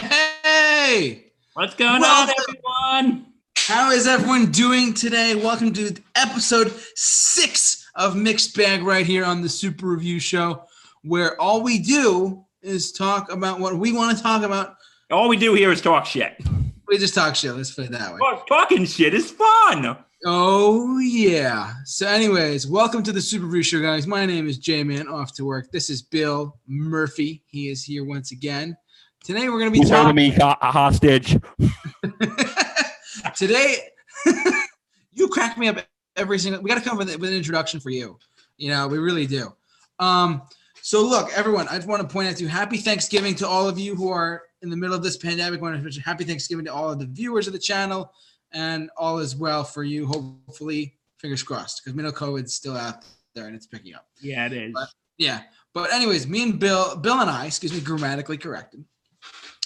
Hey, What's going Welcome. on, everyone? how is everyone doing today? Welcome to episode six of Mixed Bag right here on the Super Review Show, where all we do is talk about what we want to talk about. All we do here is talk shit. We just talk shit. Let's put it that way. Talk- Talking shit is fun. Oh yeah. So, anyways, welcome to the Super Review Show, guys. My name is J Man. Off to work. This is Bill Murphy. He is here once again. Today we're going to be Who's holding talking. me ho- hostage? Today, you crack me up every single. We got to come with, with an introduction for you. You know, we really do. Um, so look, everyone, I just want to point out to you, happy Thanksgiving to all of you who are in the middle of this pandemic. I want to wish happy Thanksgiving to all of the viewers of the channel, and all is well for you. Hopefully, fingers crossed, because middle COVID's still out there and it's picking up. Yeah, it is. Yeah. But anyways, me and Bill, Bill and I, excuse me, grammatically corrected,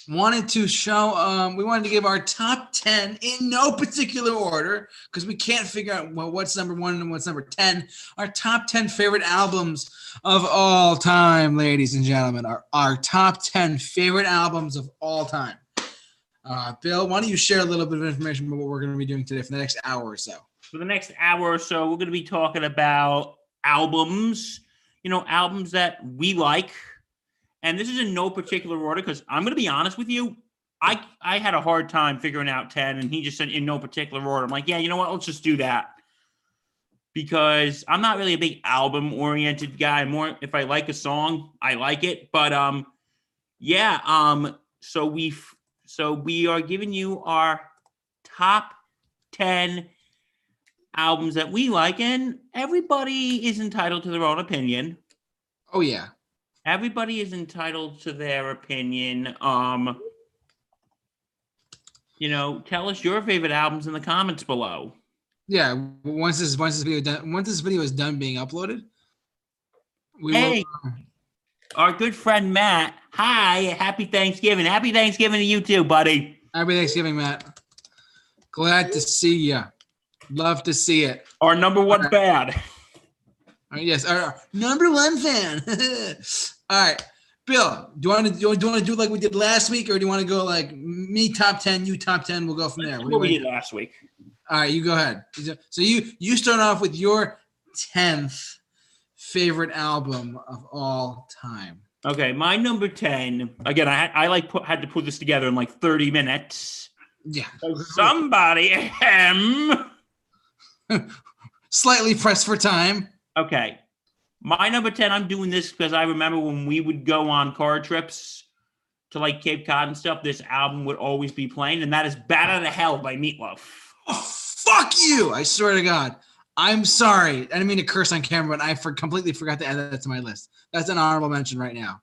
wanted to show um we wanted to give our top 10 in no particular order because we can't figure out well, what's number one and what's number 10 our top 10 favorite albums of all time ladies and gentlemen our, our top 10 favorite albums of all time uh bill why don't you share a little bit of information about what we're going to be doing today for the next hour or so For the next hour or so, we're going to be talking about albums, you know, albums that we like. And this is in no particular order because I'm going to be honest with you. I, I had a hard time figuring out 10, and he just said in no particular order. I'm like, yeah, you know what? Let's just do that. Because I'm not really a big album oriented guy. More if I like a song, I like it. But um, yeah, um, so we so we are giving you our top 10 albums that we like, and everybody is entitled to their own opinion. oh yeah Everybody is entitled to their opinion. Um, you know, tell us your favorite albums in the comments below. yeah once this once this video done once this video is done being uploaded we Hey. will Our good friend Matt, hi, happy Thanksgiving. Happy Thanksgiving to you too, buddy. Happy Thanksgiving, Matt. Glad to see you. Love to see it. Our number one fan. Right, yes, our number one fan. All right, Bill. Do you want to do, you want to do like we did last week, or do you want to go like me top ten, you top ten? We'll go from there. What what we did last week. All right, you go ahead. So you you start off with your tenth favorite album of all time. Okay, my number 10. Again, I, I like put, had to put this together in like 30 minutes. Yeah, Somebody ahem. slightly pressed for time. Okay. My number 10, I'm doing this because I remember when we would go on car trips to like Cape Cod and stuff, this album would always be playing, and that is Bat Out of Hell by Meatloaf. Oh, fuck you! I swear to God. I'm sorry. I didn't mean to curse on camera, but I for, completely forgot to add that to my list. That's an honorable mention right now.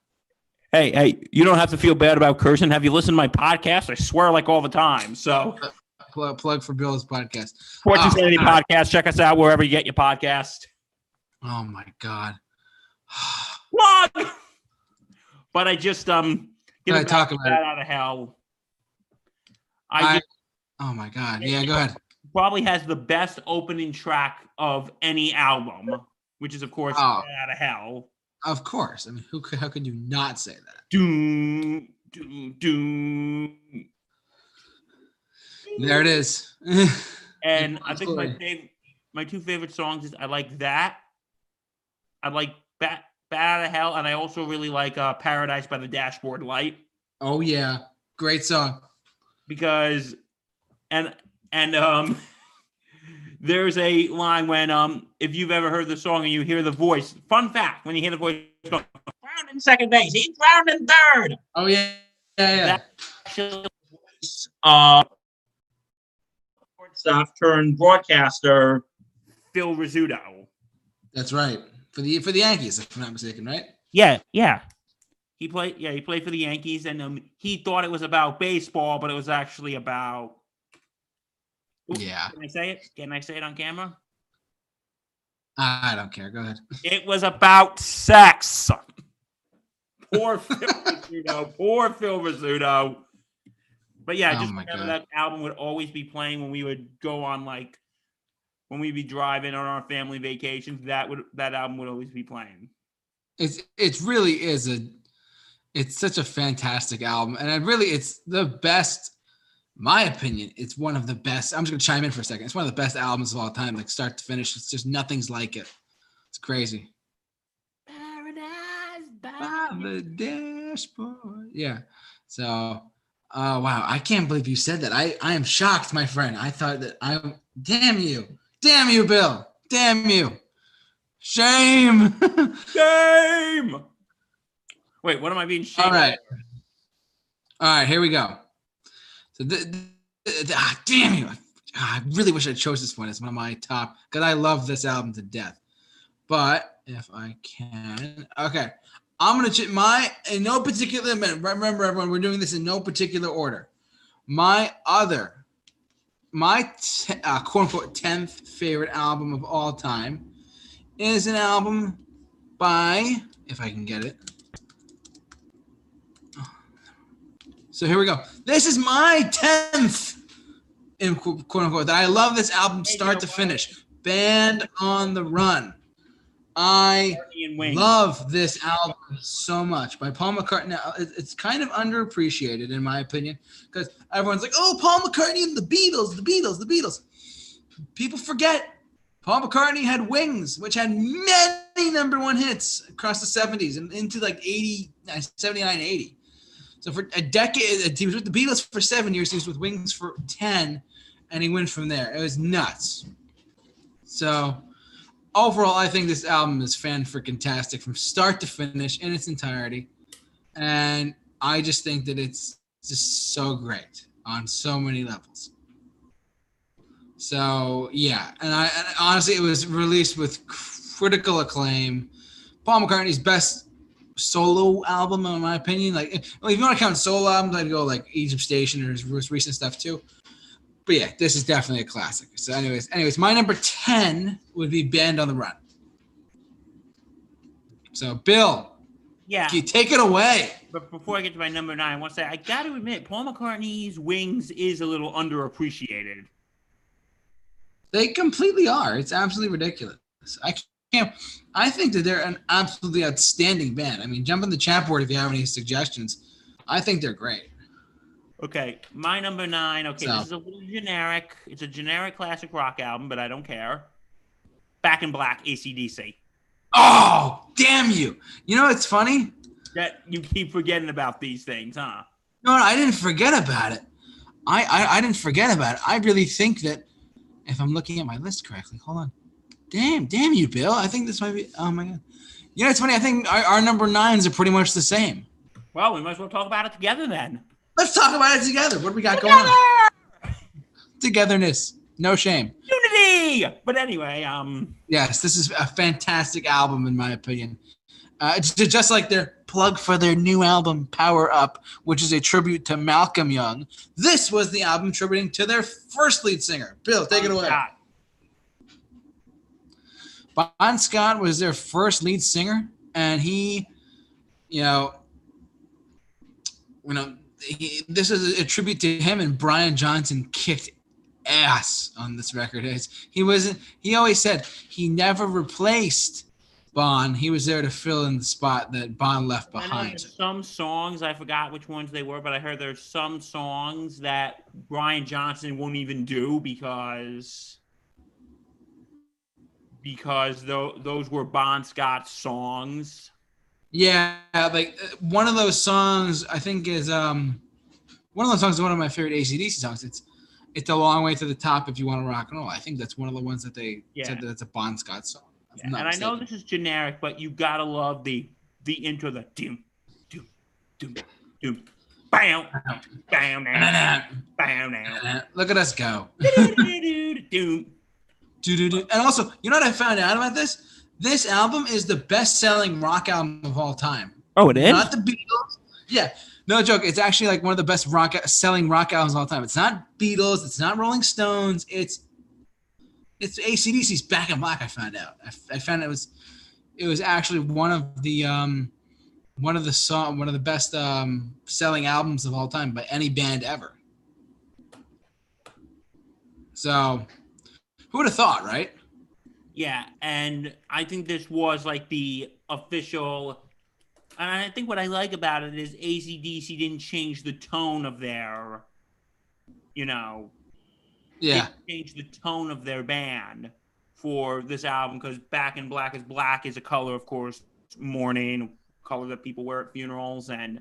Hey, hey, you don't have to feel bad about cursing. Have you listened to my podcast? I swear like all the time. So, Plug, plug for Bill's podcast. Sports Oh, Insanity God. Podcast. Check us out wherever you get your podcast. Oh my God. Plug! But I just, um, Go it talk about it. Out of Hell. I, I- just Oh my God. Yeah, go ahead. probably has the best opening track of any album, which is of course Oh. Out of Hell. Of course. I mean, who could, how could you not say that? Doom, doom, doom. There it is. And I think my favorite, my two favorite songs is I like that. I like Bat Bad Out of Hell, and I also really like uh, Paradise by the Dashboard Light oh yeah. Great song. because, and and um, there's a line when um, if you've ever heard the song and you hear the voice. Fun fact: when you hear the voice, going, round in second base, he's round in third. Oh yeah. Yeah, yeah. That- actually uh shortstop turned broadcaster Phil Rizzuto. That's right. For the for the Yankees, if I'm not mistaken, right? Yeah, yeah. He played yeah, he played for the Yankees and um, he thought it was about baseball, but it was actually about Ooh, Yeah. Can I say it? Can I say it on camera? I don't care. Go ahead. It was about sex. Poor Phil Rizzuto. Poor Phil Rizzuto. But yeah, Oh just remember God. that album would always be playing when we would go on like when we'd be driving on our family vacations. That would that album would always be playing. It's it really is a It's such a fantastic album, and I really, it's the best. My opinion, it's one of the best. I'm just gonna chime in for a second. It's one of the best albums of all time, like start to finish. It's just nothing's like it. It's crazy. Paradise By the dashboard. Yeah. So, uh, wow, I can't believe you said that. I, I am shocked, my friend. I thought that I, damn you, damn you, Bill, damn you, shame. Shame. Wait, what am I being shamed? All right. All right, here we go. So, the, ah, damn you. Ah, I really wish I chose this one as one of my top because I love this album to death. But if I can, okay, I'm gonna ch- my in no particular remember everyone we're doing this in no particular order. My other, my t- uh, quote unquote tenth favorite album of all time is an album by if I can get it. So here we go. This is my tenth, in quote unquote. That I love this album start to finish. Band on the Run. I Bernie and Wings. love this album so much by Paul McCartney. Now, It's kind of underappreciated in my opinion because everyone's like, "Oh, Paul McCartney and the Beatles, the Beatles, the Beatles." People forget Paul McCartney had Wings, which had many number one hits across the 70s and into like 80, uh, 79, 80. So for a decade, he was with the Beatles for seven years. He was with Wings for 10, and he went from there. It was nuts. So overall, I think this album is fan freaking tastic from start to finish in its entirety. And I just think that it's just so great on so many levels. So yeah, and I and honestly, it was released with critical acclaim. Paul McCartney's best solo album, in my opinion. Like, if you want to count solo albums, I'd go like Egypt Station or his recent stuff too. But yeah, this is definitely a classic. So, anyways, anyways, my number ten would be Band on the Run. So, Bill, Yeah. you take it away. But before I get to my number nine, I want to say I got to admit, Paul McCartney's Wings is a little underappreciated. They completely are. It's absolutely ridiculous. I can't. I think that they're an absolutely outstanding band. I mean, jump in the chat board if you have any suggestions. I think they're great. Okay, my number nine. Okay, So- this is a little generic. It's a generic classic rock album, but I don't care. Back in Black, ACDC. Oh, damn you! You know it's funny? That you keep forgetting about these things, huh? No, no, I didn't forget about it. I, I I didn't forget about it. I really think that if I'm looking at my list correctly, hold on. Damn, damn you, Bill. I think this might be. Oh my god. You know, it's funny. I think our, our number nines are pretty much the same. Well, we might as well talk about it together then. Let's talk about it together. What do we got going on? Togetherness, no shame. Unity. But anyway, um, Yes, this is a fantastic album in my opinion. Uh, it's just like their plug for their new album, Power Up, which is a tribute to Malcolm Young. This was the album tributing to their first lead singer. Bill, take it away. Scott. Bon Scott was their first lead singer, and he, you know, you know, he, this is a tribute to him. And Brian Johnson kicked ass on this record. It's- He wasn't. He always said he never replaced Bon. He was there to fill in the spot that Bon left behind. some songs I forgot which ones they were, but I heard there's some songs that Brian Johnson won't even do because because tho- those were Bon Scott songs. Yeah, like uh, one of those songs I think is um one of those songs is one of my favorite ACDC songs. It's it's a long way to the top if you want to rock and roll. I think that's one of the ones that they Yeah. said that it's a Bon Scott song. Yeah, and I know this is generic, but you gotta love the the intro, the doom, doom, doom, doom, bam, bam, bam, now, Look at us go. And also, you know what I found out about this? This album is the best-selling rock album of all time. Oh, it is. Not the Beatles. Yeah, no joke. It's actually like one of the best rock selling rock albums of all time. It's not Beatles. It's not Rolling Stones. It's it's ACDC's Back in Black. I found out. I, I found it was it was actually one of the um one of the song one of the best um selling albums of all time by any band ever. So, who would have thought, right? Yeah, and I think this was like the official And I think what I like about it is ACDC didn't change the tone of their, you know, Yeah. change the tone of their band for this album because Back in Black is black is a color, of course, mourning, color that people wear at funerals, and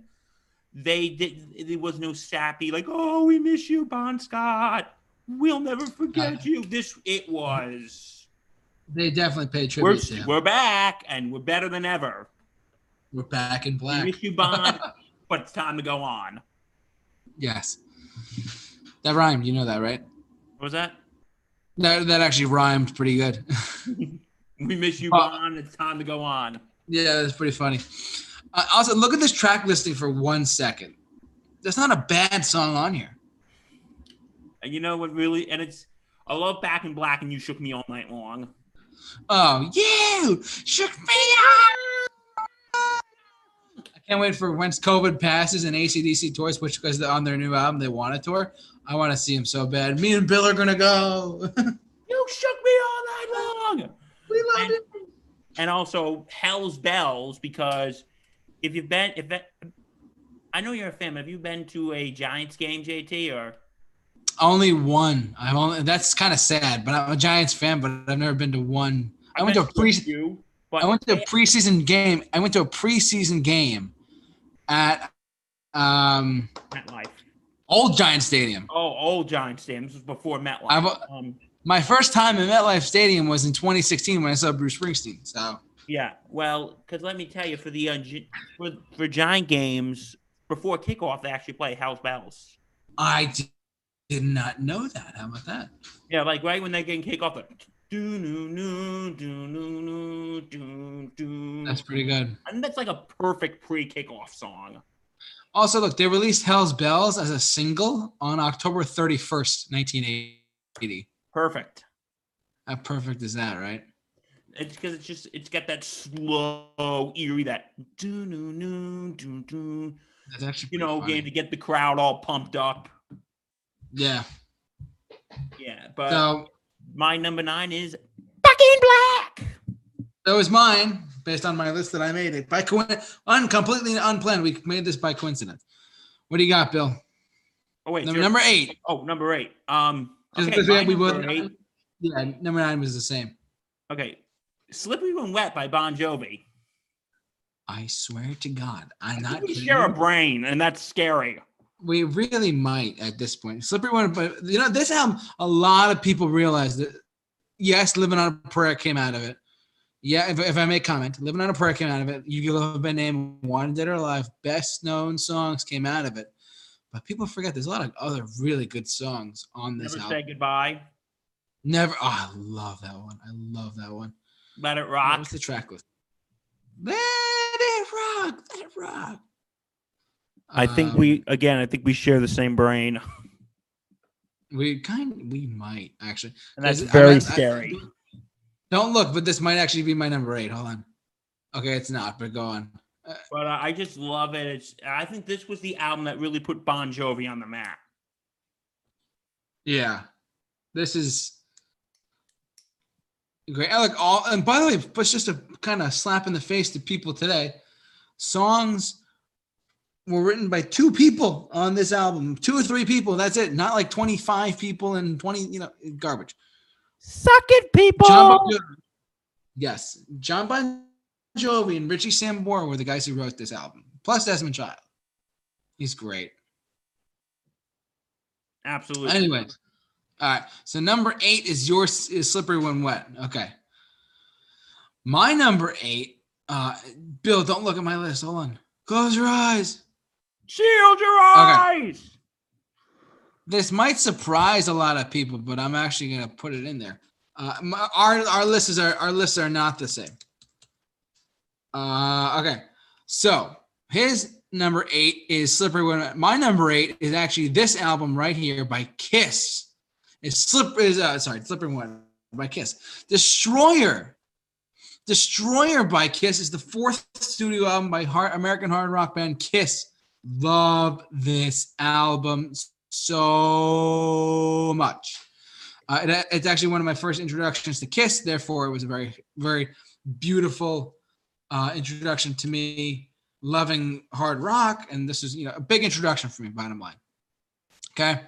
they did. There was no sappy like, "Oh, we miss you, Bon Scott. We'll never forget you." This it was. They definitely paid We're, tribute to him. we're back and we're better than ever. We're back in We black. miss you, Bon, but it's time to go on. Yes. That rhymed. You know that, right? What was that? That, that actually rhymed pretty good. We miss you, Uh, It's time to go on. yeah, that's pretty funny. Uh, also, look at this track listing for one second. There's not a bad song on here. And you know what really and it's I love Back in Black and You Shook Me All Night Long. Oh, you shook me up. I can't wait for once COVID passes and ACDC tours, which because they're on their new album, they want a tour. I want to see them so bad. Me and Bill are gonna go. You shook me all night long. we love And- it. And also Hell's Bells because if you've been if that I know you're a fan, have you been to a Giants game, JT, or Only one. I'm only. That's kind of sad, but I'm a Giants fan, but I've never been to one. I went to a pre. but I went to a preseason game. I went to a preseason game at um MetLife. old Giant Stadium. Oh, old Giants Stadium. This was before MetLife. Um, My first time in MetLife Stadium was in 2016 when I saw Bruce Springsteen. So Yeah, well, because let me tell you, for the uh, for for Giant games before kickoff, they actually play Hell's Bells. I did not know that. How about that? Yeah, like right when they're getting kickoff, the do no no do no no do do. That's pretty good. I think that's like a perfect pre-kickoff song. Also, look, they released Hell's Bells as a single on October 31st, 1980. Perfect. How perfect is that, right? It's because it's just it's got that slow, eerie that do no no do do. That's actually You know, funny. game to get the crowd all pumped up. Yeah. Yeah, but So my number nine is Back in Black. that was mine based on my list that I made. It by coincidence, un- completely unplanned. We made this by coincidence. What do you got, Bill? Oh wait, Number, you're- number eight. Oh, number eight. Um, Just okay, because we, my we both. eight. Yeah, number nine was the same. Okay, "Slippery When Wet" by Bon Jovi. I swear to God, I'm I not think we kidding. share a brain, and that's scary. We really might at this point. Slippery one, but you know, this album, a lot of people realize that yes, Living on a Prayer came out of it. Yeah, if, if I may comment, Living on a Prayer came out of it. You have been named One Dead or Alive, best known songs came out of it. But people forget there's a lot of other really good songs on this Never album. say goodbye. Never. Oh, I love that one. I love that one. Let it rock. was the track list? Let it rock. Let it rock. I think Um, we again. I think we share the same brain, we kind we might actually. and that's very I'm not- I- scary. don't look, but this might actually be my number eight. Hold on. Okay, it's not, but go on. But uh, I just love it. It's. I think this was the album that really put Bon Jovi on the map. Yeah, this is great. I like all, and by the way, but just a kind of slap in the face to people today. Songs were written by two people on this album, two or three people. That's it. Not like twenty-five people and twenty, you know, garbage. Suck it, people. John Bon Jovi. Yes, John Bon Jovi and Richie Sambora were the guys who wrote this album, plus Desmond Child. He's great. Absolutely. Anyways, all right. So number eight is yours is slippery when wet. Okay. My number eight, uh, Bill, don't look at my list. Hold on. Close your eyes. Shield your eyes. This might surprise a lot of people, but I'm actually gonna put it in there. Uh, my, our our lists are our lists are not the same. Uh, okay. So his number eight is slippery when my number eight is actually this album right here by Kiss. It's slip is uh sorry slippery when by Kiss. Destroyer. Destroyer by Kiss is the fourth studio album by hard, American hard rock band Kiss. Love this album so much. Uh, it, it's actually one of my first introductions to Kiss. Therefore, it was a very, very beautiful uh, introduction to me. loving hard rock, and this is you know a big introduction for me. Bottom line, okay.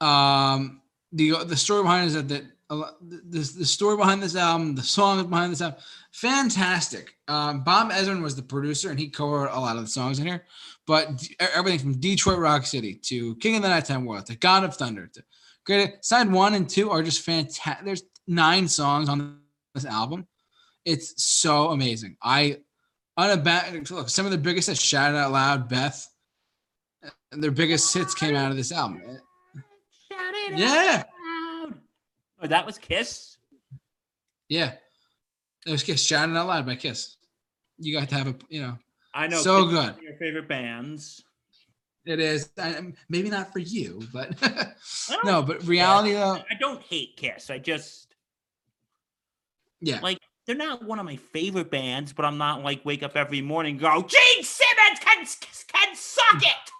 Um, the the story behind is that that the, the story behind this album, the songs behind this album, fantastic. Um, Bob Ezrin was the producer, and he co-wrote a lot of the songs in here. But everything from Detroit Rock City to King of the Nighttime World to God of Thunder to Great Side One and Two are just fantastic. There's nine songs on this album. It's so amazing. I unabashed look some of the biggest hits, Shout Out Loud, Beth. And their biggest hits came out of this album. Yeah. Oh, that was Kiss. Yeah. It was Kiss, It Out Loud by Kiss. You got to have a, you know, I know. So Kiss is good. one of Your favorite bands. it is. I, maybe not for you, but I don't- no, but reality though, I don't hate Kiss. I just yeah. like they're not one of my favorite bands, but I'm not like wake up every morning and go, Gene Simmons can can suck it.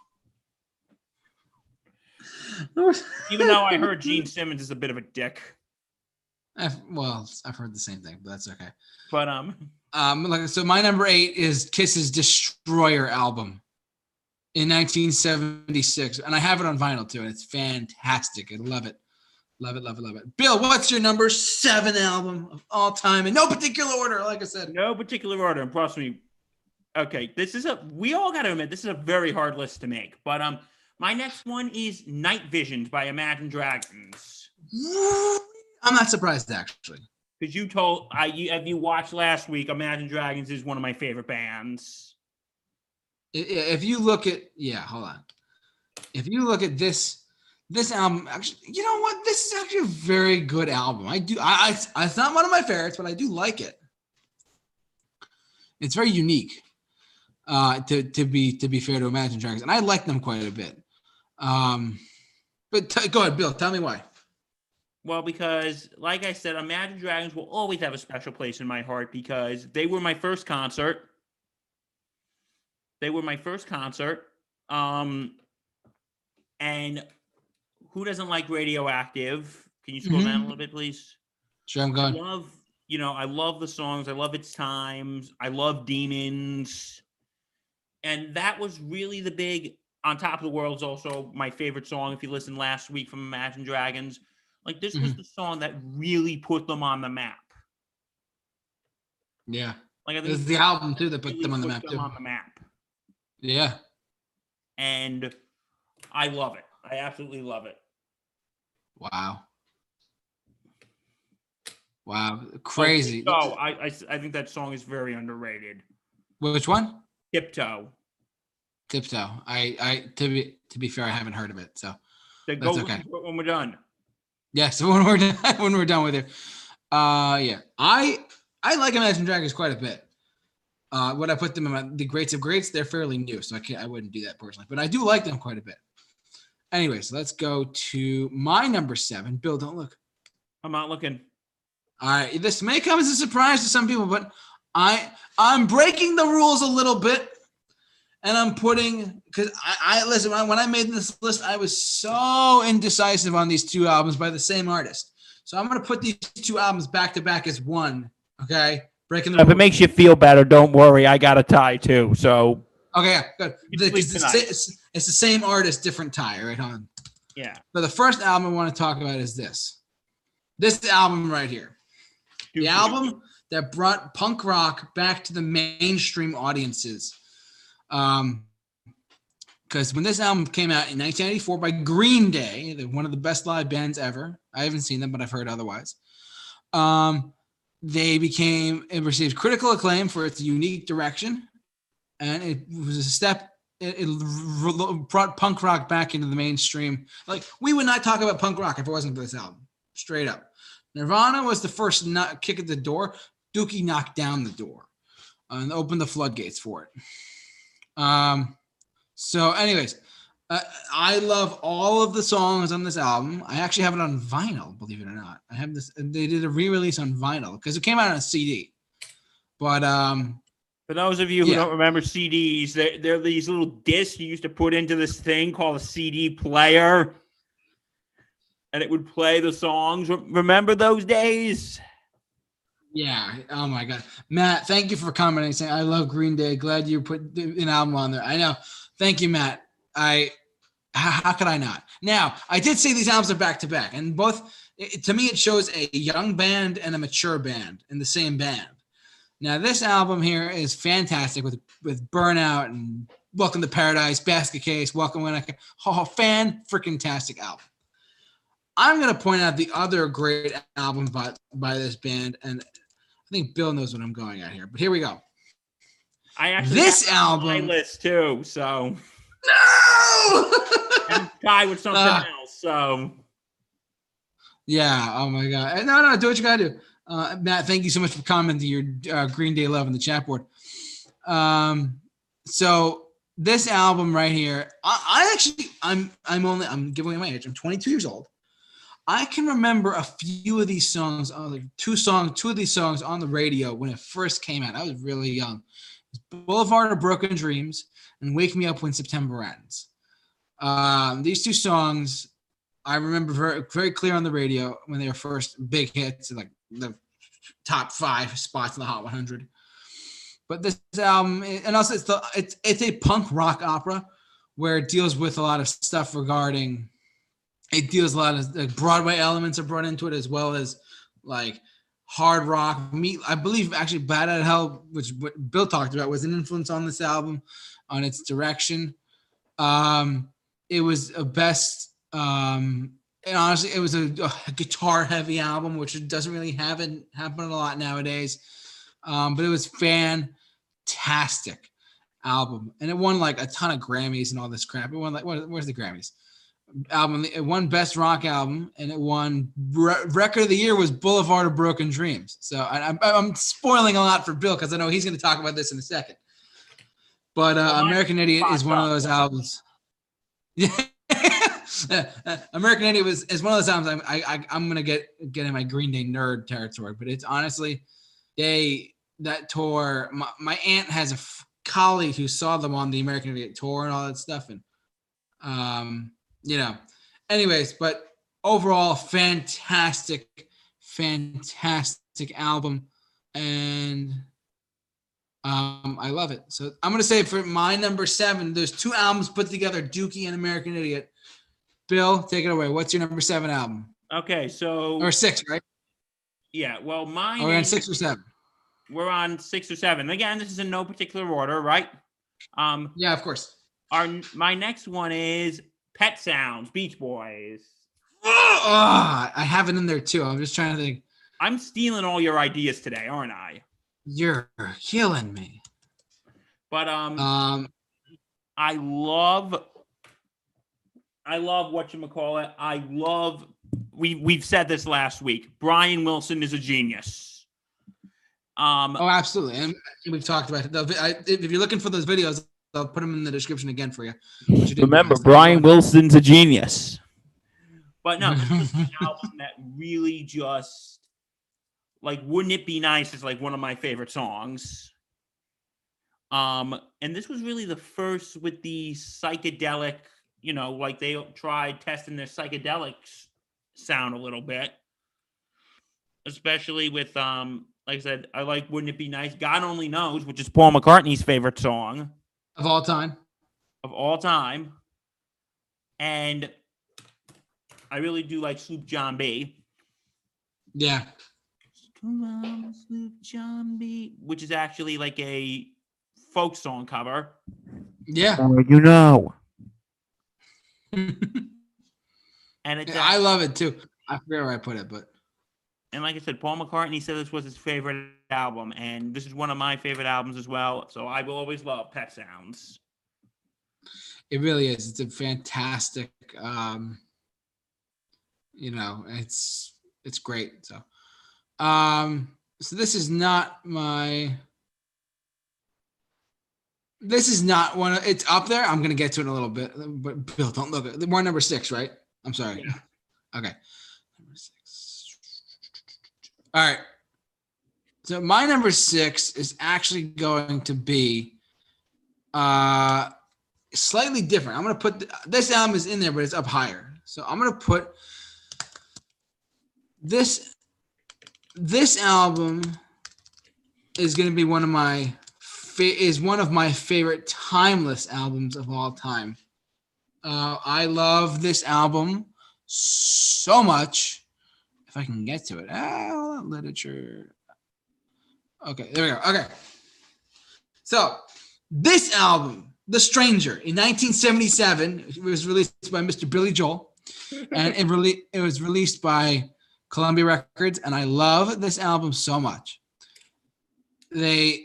Even though I heard Gene Simmons is a bit of a dick, I've, well, I've heard the same thing, but that's okay. but um, Um, like so, my number eight is Kiss's Destroyer album in 1976, and I have it on vinyl too, and it's fantastic. I love it, love it, love it, love it. Bill, what's your number seven album of all time in no particular order? Like I said, no particular order. And trust me, okay, this is a we all got to admit this is a very hard list to make. But um, my next one is Night Visions by Imagine Dragons. I'm not surprised actually. Because you told I you if you watched last week, Imagine Dragons is one of my favorite bands. If you look at, yeah, hold on. If you look at this, this album, actually, you know what? This is actually a very good album. I do. I, I it's not one of my favorites, but I do like it. It's very unique. Uh, to to be to be fair to Imagine Dragons, and I like them quite a bit. Um, but t- go ahead, Bill. Tell me why. Well, because like I said, Imagine Dragons will always have a special place in my heart because they were my first concert. They were my first concert. Um and who doesn't like radioactive? Can you scroll down a little bit, please? Sure, I'm I going. love, you know, I love the songs. I love its times. I love demons. And that was really the big on top of the world is also my favorite song. If you listened last week from Imagine Dragons, like this was mm-hmm. the song that really put them on the map. Yeah, Like I think this is the album too that put really them on the map them on the map. Yeah. And I love it. I absolutely love it. Wow. Wow, crazy. Oh, I think that song is very underrated. Which one? Tiptoe. Tiptoe. I, I to be to be fair, I haven't heard of it. So So go That's listen okay. to it when we're done. yeah. So when we're done, when we're done with it, uh, yeah, I I like Imagine Dragons quite a bit. Uh, would I put them in my, the greats of greats? They're fairly new, so I can't. I wouldn't do that personally, but I do like them quite a bit. Anyways, let's go to my number seven. Bill, don't look. I'm not looking. All right, this may come as a surprise to some people, but I I'm breaking the rules a little bit, and I'm putting because I, I listen when I, when I made this list, I was so indecisive on these two albums by the same artist. So I'm gonna put these two albums back to back as one. Okay, breaking the If it makes you feel better, don't worry. I got a tie too. So okay, good. It's, the it's, it's the same artist, different tie. Right on. yeah. So the first album I want to talk about is this. This album right here. The album that brought punk rock back to the mainstream audiences. Um, because when this album came out in 1994 by Green Day, one of the best live bands ever. I haven't seen them, but I've heard otherwise. Um, they became it received critical acclaim for its unique direction, and it was a step. It, it brought punk rock back into the mainstream. Like we would not talk about punk rock if it wasn't for this album. Straight up. Nirvana was the first not kick at the door. Dookie knocked down the door and opened the floodgates for it. Um, so, anyways, uh, I love all of the songs on this album. I actually have it on vinyl, believe it or not. I have this. They did a re-release on vinyl because it came out on a CD. But um, For those of you who Yeah. don't remember CDs, they're, they're these little discs you used to put into this thing called a CD player. And it would play the songs. Remember those days? Yeah. Oh my God, Matt. Thank you for commenting. Saying I love Green Day. Glad you put an album on there. I know. Thank you, Matt. I. How, how could I not? Now I did say these albums are back to back, and both it, to me it shows a young band and a mature band in the same band. Now this album here is fantastic with with Burnout and Welcome to Paradise, Basket Case, Welcome When I Can. Oh, fan freaking tastic album. I'm gonna point out the other great album by by this band, and I think Bill knows what I'm going at here. But here we go. I actually This have it my album- list too. So No. I'm with something Ah. else. So yeah. Oh my God. No, no. Do what you gotta do. Uh, Matt, thank you so much for commenting your uh, Green Day love in the chat board. Um, so this album right here, I, I actually, I'm, I'm only, I'm giving away my age. I'm 22 years old. I can remember a few of these songs, like two songs, two of these songs on the radio when it first came out. I was really young. Boulevard of Broken Dreams and Wake Me Up When September Ends. Um, these two songs, I remember very, very clear on the radio when they were first big hits, like the top five spots in the Hot 100. But this album, and also it's the it's it's a punk rock opera where it deals with a lot of stuff regarding. It deals a lot of like Broadway elements are brought into it as well as like hard rock. Me, I believe actually Bad at Hell, which Bill talked about, was an influence on this album, on its direction. Um, it was a best um and honestly it was a, a guitar heavy album which doesn't really happen happen a lot nowadays um but it was fantastic album and it won like a ton of grammys and all this crap it won like where's the grammys album it won best rock album and it won re- record of the year was boulevard of broken dreams. So I, I'm, I'm spoiling a lot for bill because i know he's going to talk about this in a second. But uh, american idiot is one of those albums. Yeah american idiot was is one of those albums i, I i'm gonna get get in my green day nerd territory but it's honestly they that tour my, my aunt has a f- colleague who saw them on the american idiot tour and all that stuff and um you know. Anyways but overall fantastic fantastic album. And um i love it. So i'm gonna say for my number seven there's two albums put together dookie and american idiot. Bill take it away. What's your number seven album? Okay, so or six right? Yeah, well, mine. We're on six or seven? We're on six or seven. Again, this is in no particular order, right? Um, yeah of course. our my next one is Pet Sounds, Beach Boys. oh, i have it in there too i'm just trying to think I'm stealing all your ideas today, aren't I? you're killing me But um, um I love, I love what you call it. I love. We we've said this last week. Brian Wilson is a genius. Um, oh absolutely and we've talked about it if you're looking for those videos i'll put them in the description again for you you remember. Brian Wilson's a genius. But no, this is an album that really just like wouldn't it be nice is like one of my favorite songs. Um, and this was really the first with the psychedelic, you know, like they tried testing their psychedelics sound a little bit. Especially with um, like I said, I like Wouldn't It Be Nice? God Only Knows, which is Paul McCartney's favorite song of all time of all time. And I really do like Sloop John B. yeah Come on, Sloop John B, which is actually like a folk song cover. yeah Or you know. And it's I love it too. I forget where I put it, but and like I said, Paul McCartney said this was his favorite album, and this is one of my favorite albums as well. So I will always love Pet Sounds. it really is. It's a fantastic. Um, you know, it's it's great. So, um, so this is not my. This is not one. Of, it's up there. I'm gonna get to it in a little bit, but Bill, don't look. at We're number six, right? I'm sorry. Yeah. Okay. All right. So my number six is actually going to be uh slightly different. I'm gonna put th- this album is in there, but it's up higher. So I'm gonna put this this album is going to be one of my fa- is one of my favorite timeless albums of all time. Uh, I love this album so much. I can get to it, ah, literature. Okay, there we go. Okay, so this album, The Stranger, in 1977, it was released by Mr. Billy Joel, and it really it was released by Columbia Records, and I love this album so much. They,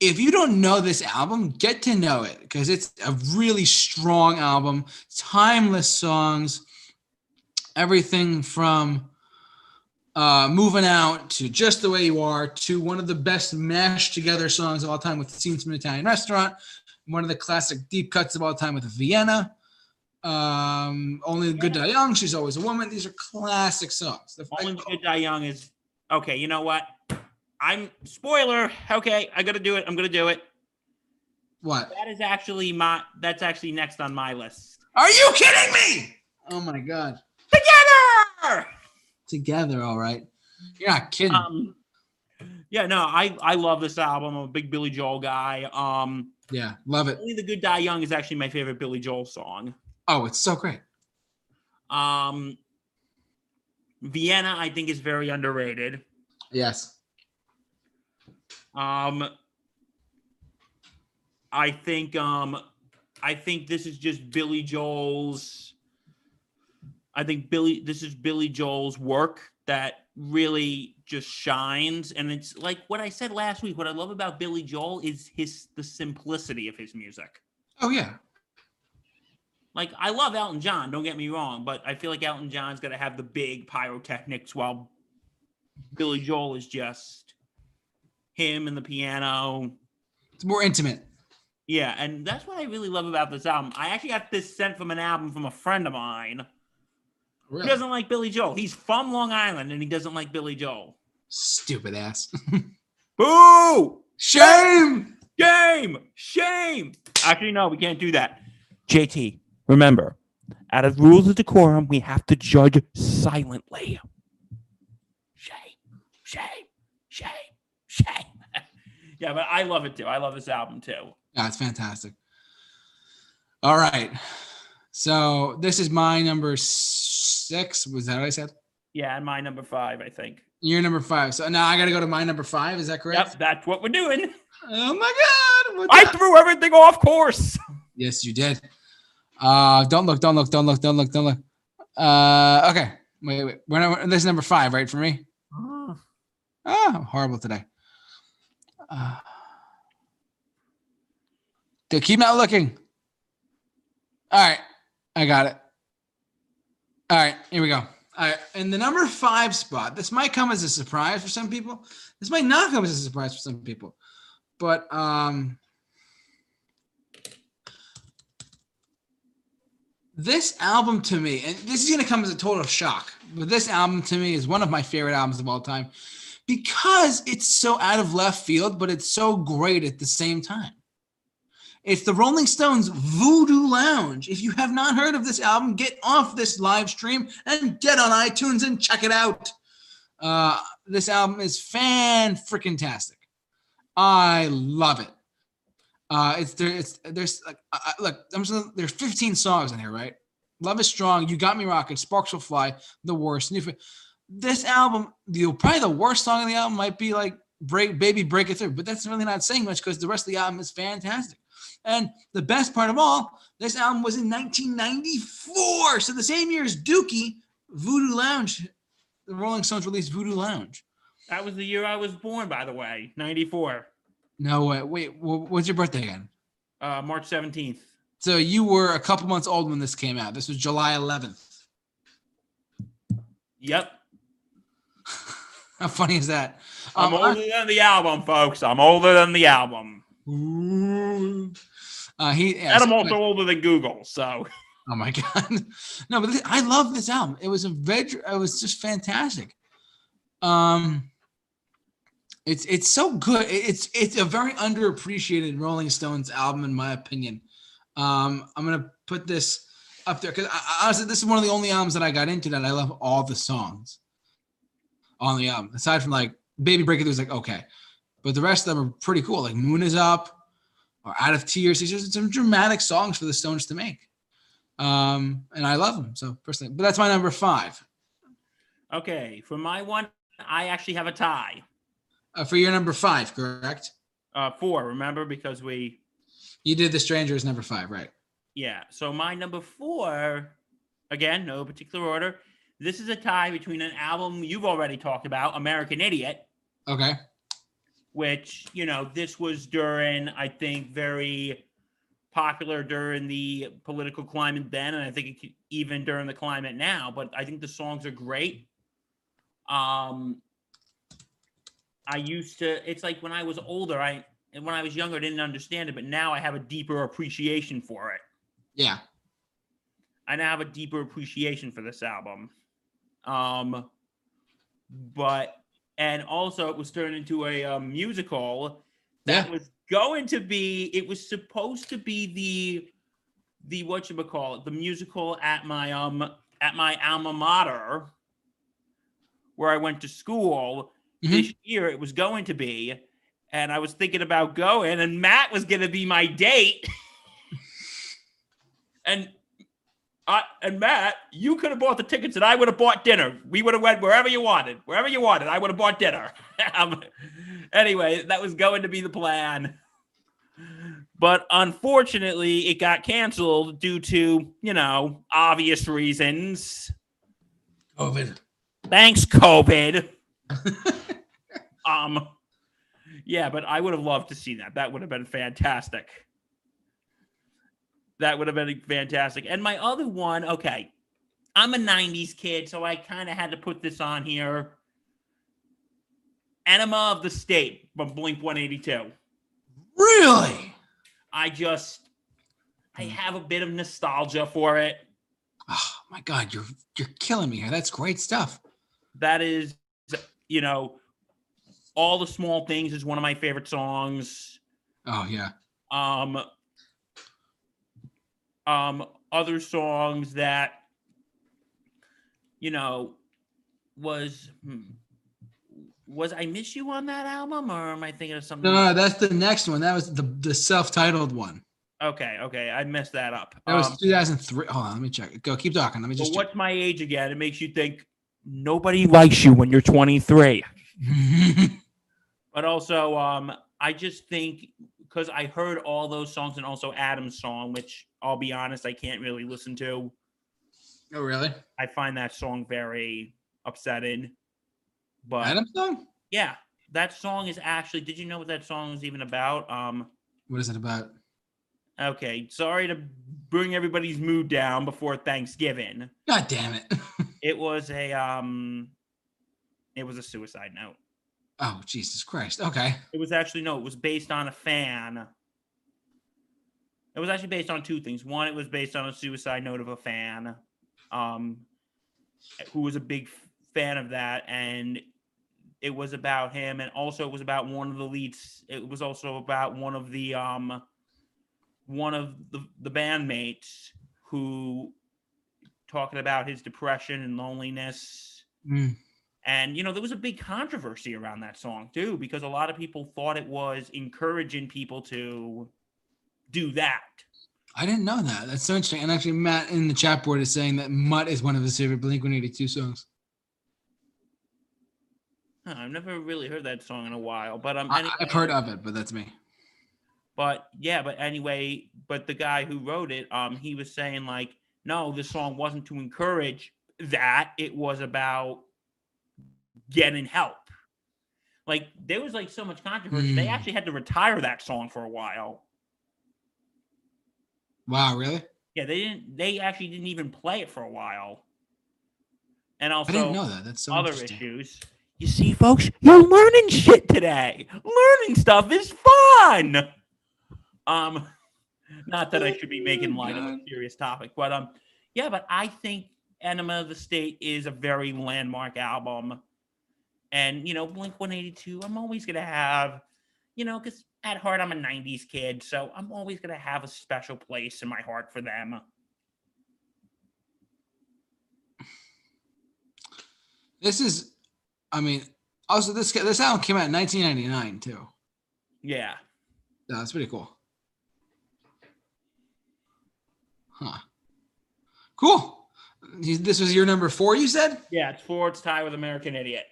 if you don't know this album, get to know it because it's a really strong album, timeless songs, everything from uh, moving out to just the way you are to one of the best mashed together songs of all time with scenes from an Italian restaurant, one of the classic deep cuts of all time with Vienna. Um, only the good die young. She's always a woman. These are classic songs. The- Only the Good Die Young is okay. You know what? I'm spoiler. Okay, I gotta do it. I'm gonna do it. what? That is actually my. That's actually next on my list. Are you kidding me? Oh my god. Together. Together, all right. You're not kidding. Um. Yeah, no, I I love this album. I'm a big Billy Joel guy. Um, yeah, love it. only the Good Die Young is actually my favorite Billy Joel song. Oh, it's so great. Um, Vienna, I think, is very underrated. Yes. Um, I think um, I think this is just Billy Joel's. I think Billy, this is Billy Joel's work that really just shines, and it's like what I said last week. What I love about Billy Joel is his the simplicity of his music. Oh yeah. Like I love Elton John, don't get me wrong, but I feel like Elton John's got to have the big pyrotechnics while Billy Joel is just him and the piano. It's more intimate. Yeah, and that's what I really love about this album. I actually got this sent from an album from a friend of mine Really? who doesn't like Billy Joel. He's from Long Island and he doesn't like Billy Joel. Stupid ass. Boo! Shame. Shame! Shame! Actually, no, we can't do that. JT, remember, out of rules of decorum, we have to judge silently. Shame, shame, shame, shame. yeah, but I love it too. I love this album too. Yeah, it's fantastic. All right. So this is my number six. Was that what I said? Yeah, and my number five, I think. You're number five. So now I got to go to my number five. Is that correct? Yep, that's what we're doing. Oh my God. I threw everything off course. yes, you did. Uh, don't look, don't look, don't look, don't look, don't look. Uh, okay. Wait, wait. We're not, this is number five, right? For me? Ah, I'm horrible today. Uh, keep not looking. All right, I got it. All right, here we go. All right, in the number five spot, this might come as a surprise for some people. This might not come as a surprise for some people, but um, this album to me, and this is gonna come as a total shock, but this album to me is one of my favorite albums of all time because it's so out of left field, but it's so great at the same time. It's the Rolling Stones Voodoo Lounge. If you have not heard of this album, get off this live stream and get on iTunes and check it out. Uh, this album is fan freaking tastic. I love it. Uh, it's there. It's there's like I, look. I'm just, there's 15 songs in here, right? Love is strong. You got me rocking. Sparks will fly. The worst. New, this album, the probably the worst song on the album might be like "Break Baby Break It Through," but that's really not saying much because the rest of the album is fantastic. And the best part of all, this album was in 1994, so the same year as Dookie, Voodoo Lounge. The Rolling Stones released Voodoo Lounge. That was the year I was born, by the way, 94, No way. Wait, wh- what's your birthday again? uh, March 17th. So you were a couple months old when this came out. This was July 11th. Yep. How funny is that? I'm Um, older than the album, folks. I'm older than the album. Ooh. Uh, he I'm so- also older than Google. So Oh my god! No, but I love this album. It was a veg. It was just fantastic. Um, it's it's so good. It's it's a very underappreciated Rolling Stones album, in my opinion. Um, I'm gonna put this up there because honestly, this is one of the only albums that I got into that I love all the songs on the album, aside from like Baby Breakthrough is like okay, but the rest of them are pretty cool. Like Moon is Up or Out of Tears. These are some dramatic songs for the Stones to make, um, and I love them. So personally, but that's my number five. Okay, for my one, I actually have a tie. Uh, for your number five, correct? Uh, four, remember? Because we, You did The Stranger as number five, right? yeah. So my number four, again, no particular order. This is a tie between an album you've already talked about, American Idiot, Okay. Which, you know, this was during, I think, very popular during the political climate then, and I think it could, even during the climate now. But I think the songs are great. Um, I used to. It's like when I was older, I and when I was younger, I didn't understand it, but now I have a deeper appreciation for it. Yeah. I now have a deeper appreciation for this album. Um, but and also it was turned into a um, musical that Yeah. was going to be. It was supposed to be the the what you call it the musical at my um at my alma mater where I went to school. Mhm. This year it was going to be, and I was thinking about going, and Matt was going to be my date. and I and Matt, you could have bought the tickets, and I would have bought dinner. We would have went wherever you wanted, wherever you wanted. I would have bought dinner. um, anyway, that was going to be the plan. But unfortunately, it got canceled due to, you know, obvious reasons. COVID. Thanks, COVID. um, yeah, but I would have loved to see that. That would have been fantastic. That would have been fantastic. And my other one, okay, I'm a 90s kid, so I kind of had to put this on here. Enema of the State from Blink 182. Really? I just, I have a bit of nostalgia for it. Oh my God, you're you're killing me here. That's great stuff. that is you know all the small things is one of my favorite songs Oh yeah. um um other songs that you know was hmm, was i miss you on that album or am i thinking of something No, no, that's the next one. That was the the self-titled one. okay okay i messed that up That was um, 2003. Hold on, let me check. Go, keep talking. Let me just. what's my age again it makes you think nobody likes you when you're 23 but also um i just think because i heard all those songs and also adam's song which i'll be honest i can't really listen to oh really? i find that song very upsetting but Adam song? yeah that song is actually did you know what that song is even about um What is it about? okay sorry to bring everybody's mood down before thanksgiving God damn it. it was a um it was a suicide note oh Jesus Christ. Okay. It was actually no, it was based on a fan. It was actually based on two things. One, it was based on a suicide note of a fan, um, who was a big f- fan of that, and it was about him, and also it was about one of the leads. It was also about one of the um, one of the the bandmates who talking about his depression and loneliness Mm. And you know, there was a big controversy around that song too, because a lot of people thought it was encouraging people to do that. I didn't know that. That's so interesting. And actually, Matt in the chat board is saying that Mutt is one of his favorite Blink 182 songs. Huh, I've never really heard that song in a while, but um, I, anyway, I've heard of it, but that's me. but yeah, but anyway, but the guy who wrote it, um, he was saying like, no, this song wasn't to encourage that; it was about getting help. Like there was like so much controversy, they Mm. actually had to retire that song for a while. Wow, really? Yeah, they didn't. They actually didn't even play it for a while. And also, I didn't know that. That's so other issues. You see, folks, you're learning shit today. Learning stuff is fun. Um, not that I should be making light of a serious topic, but um, yeah, but I think Enema of the State is a very landmark album, and you know, Blink One Eighty Two. I'm always gonna have, you know, because at heart I'm a '90s kid, so I'm always gonna have a special place in my heart for them. This is, I mean, Also, this this album came out in 1999 too. Yeah. Yeah, that's pretty cool. Huh. Cool. This was your number four, you said? Yeah, it's Ford's tie with American Idiot.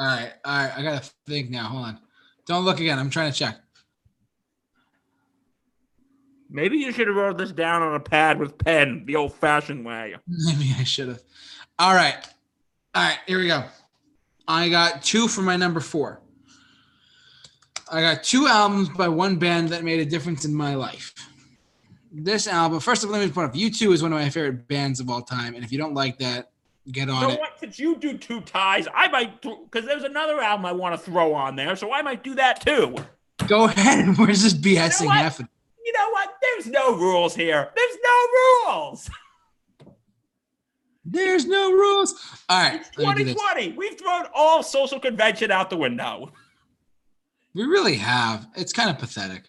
All right. All right. I got to think now. Hold on. Don't look again. I'm trying to check. Maybe you should have wrote this down on a pad with pen, the old-fashioned way. Maybe I should have. All right. All right. Here we go. I got two for my number four. I got two albums by one band that made a difference in my life. This album, first of all, let me point out, U2 is one of my favorite bands of all time. And if you don't like that, get on You know it. what? Since you do two ties, I might because there's another album I want to throw on there, so I might do that too. Go ahead. Where's this BSing what? happening? You know what? There's no rules here. There's no rules. There's no rules. All right. It's let me do this. 2020. We've thrown all social convention out the window. We really have. It's kind of pathetic.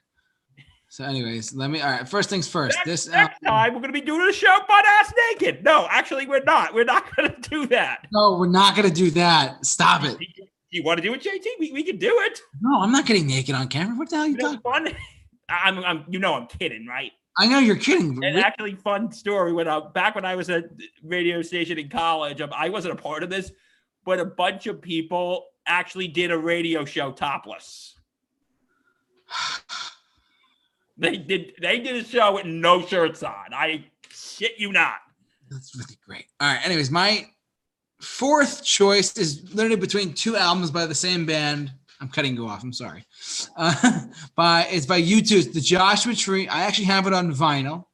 So, anyways, let me. All right. First things first. Next, This next album, time we're gonna be doing a show butt ass naked. No, actually, we're not. We're not gonna do that. no, we're not gonna do that. Stop it. You want to do it, JT? We, we can do it. No, I'm not getting naked on camera. What the hell are you You talking? fun. I'm, I'm, you know, I'm kidding, right? I know you're kidding. An actually fun story when I back when I was at radio station in college. um, I wasn't a part of this, but a bunch of people actually did a radio show topless. They did. They did a show with no shirts on. I shit you not. That's really great. All right. Anyways, my fourth choice is literally between two albums by the same band. I'm cutting you off. I'm sorry. Uh, by it's by U2. It's the Joshua Tree. I actually have it on vinyl.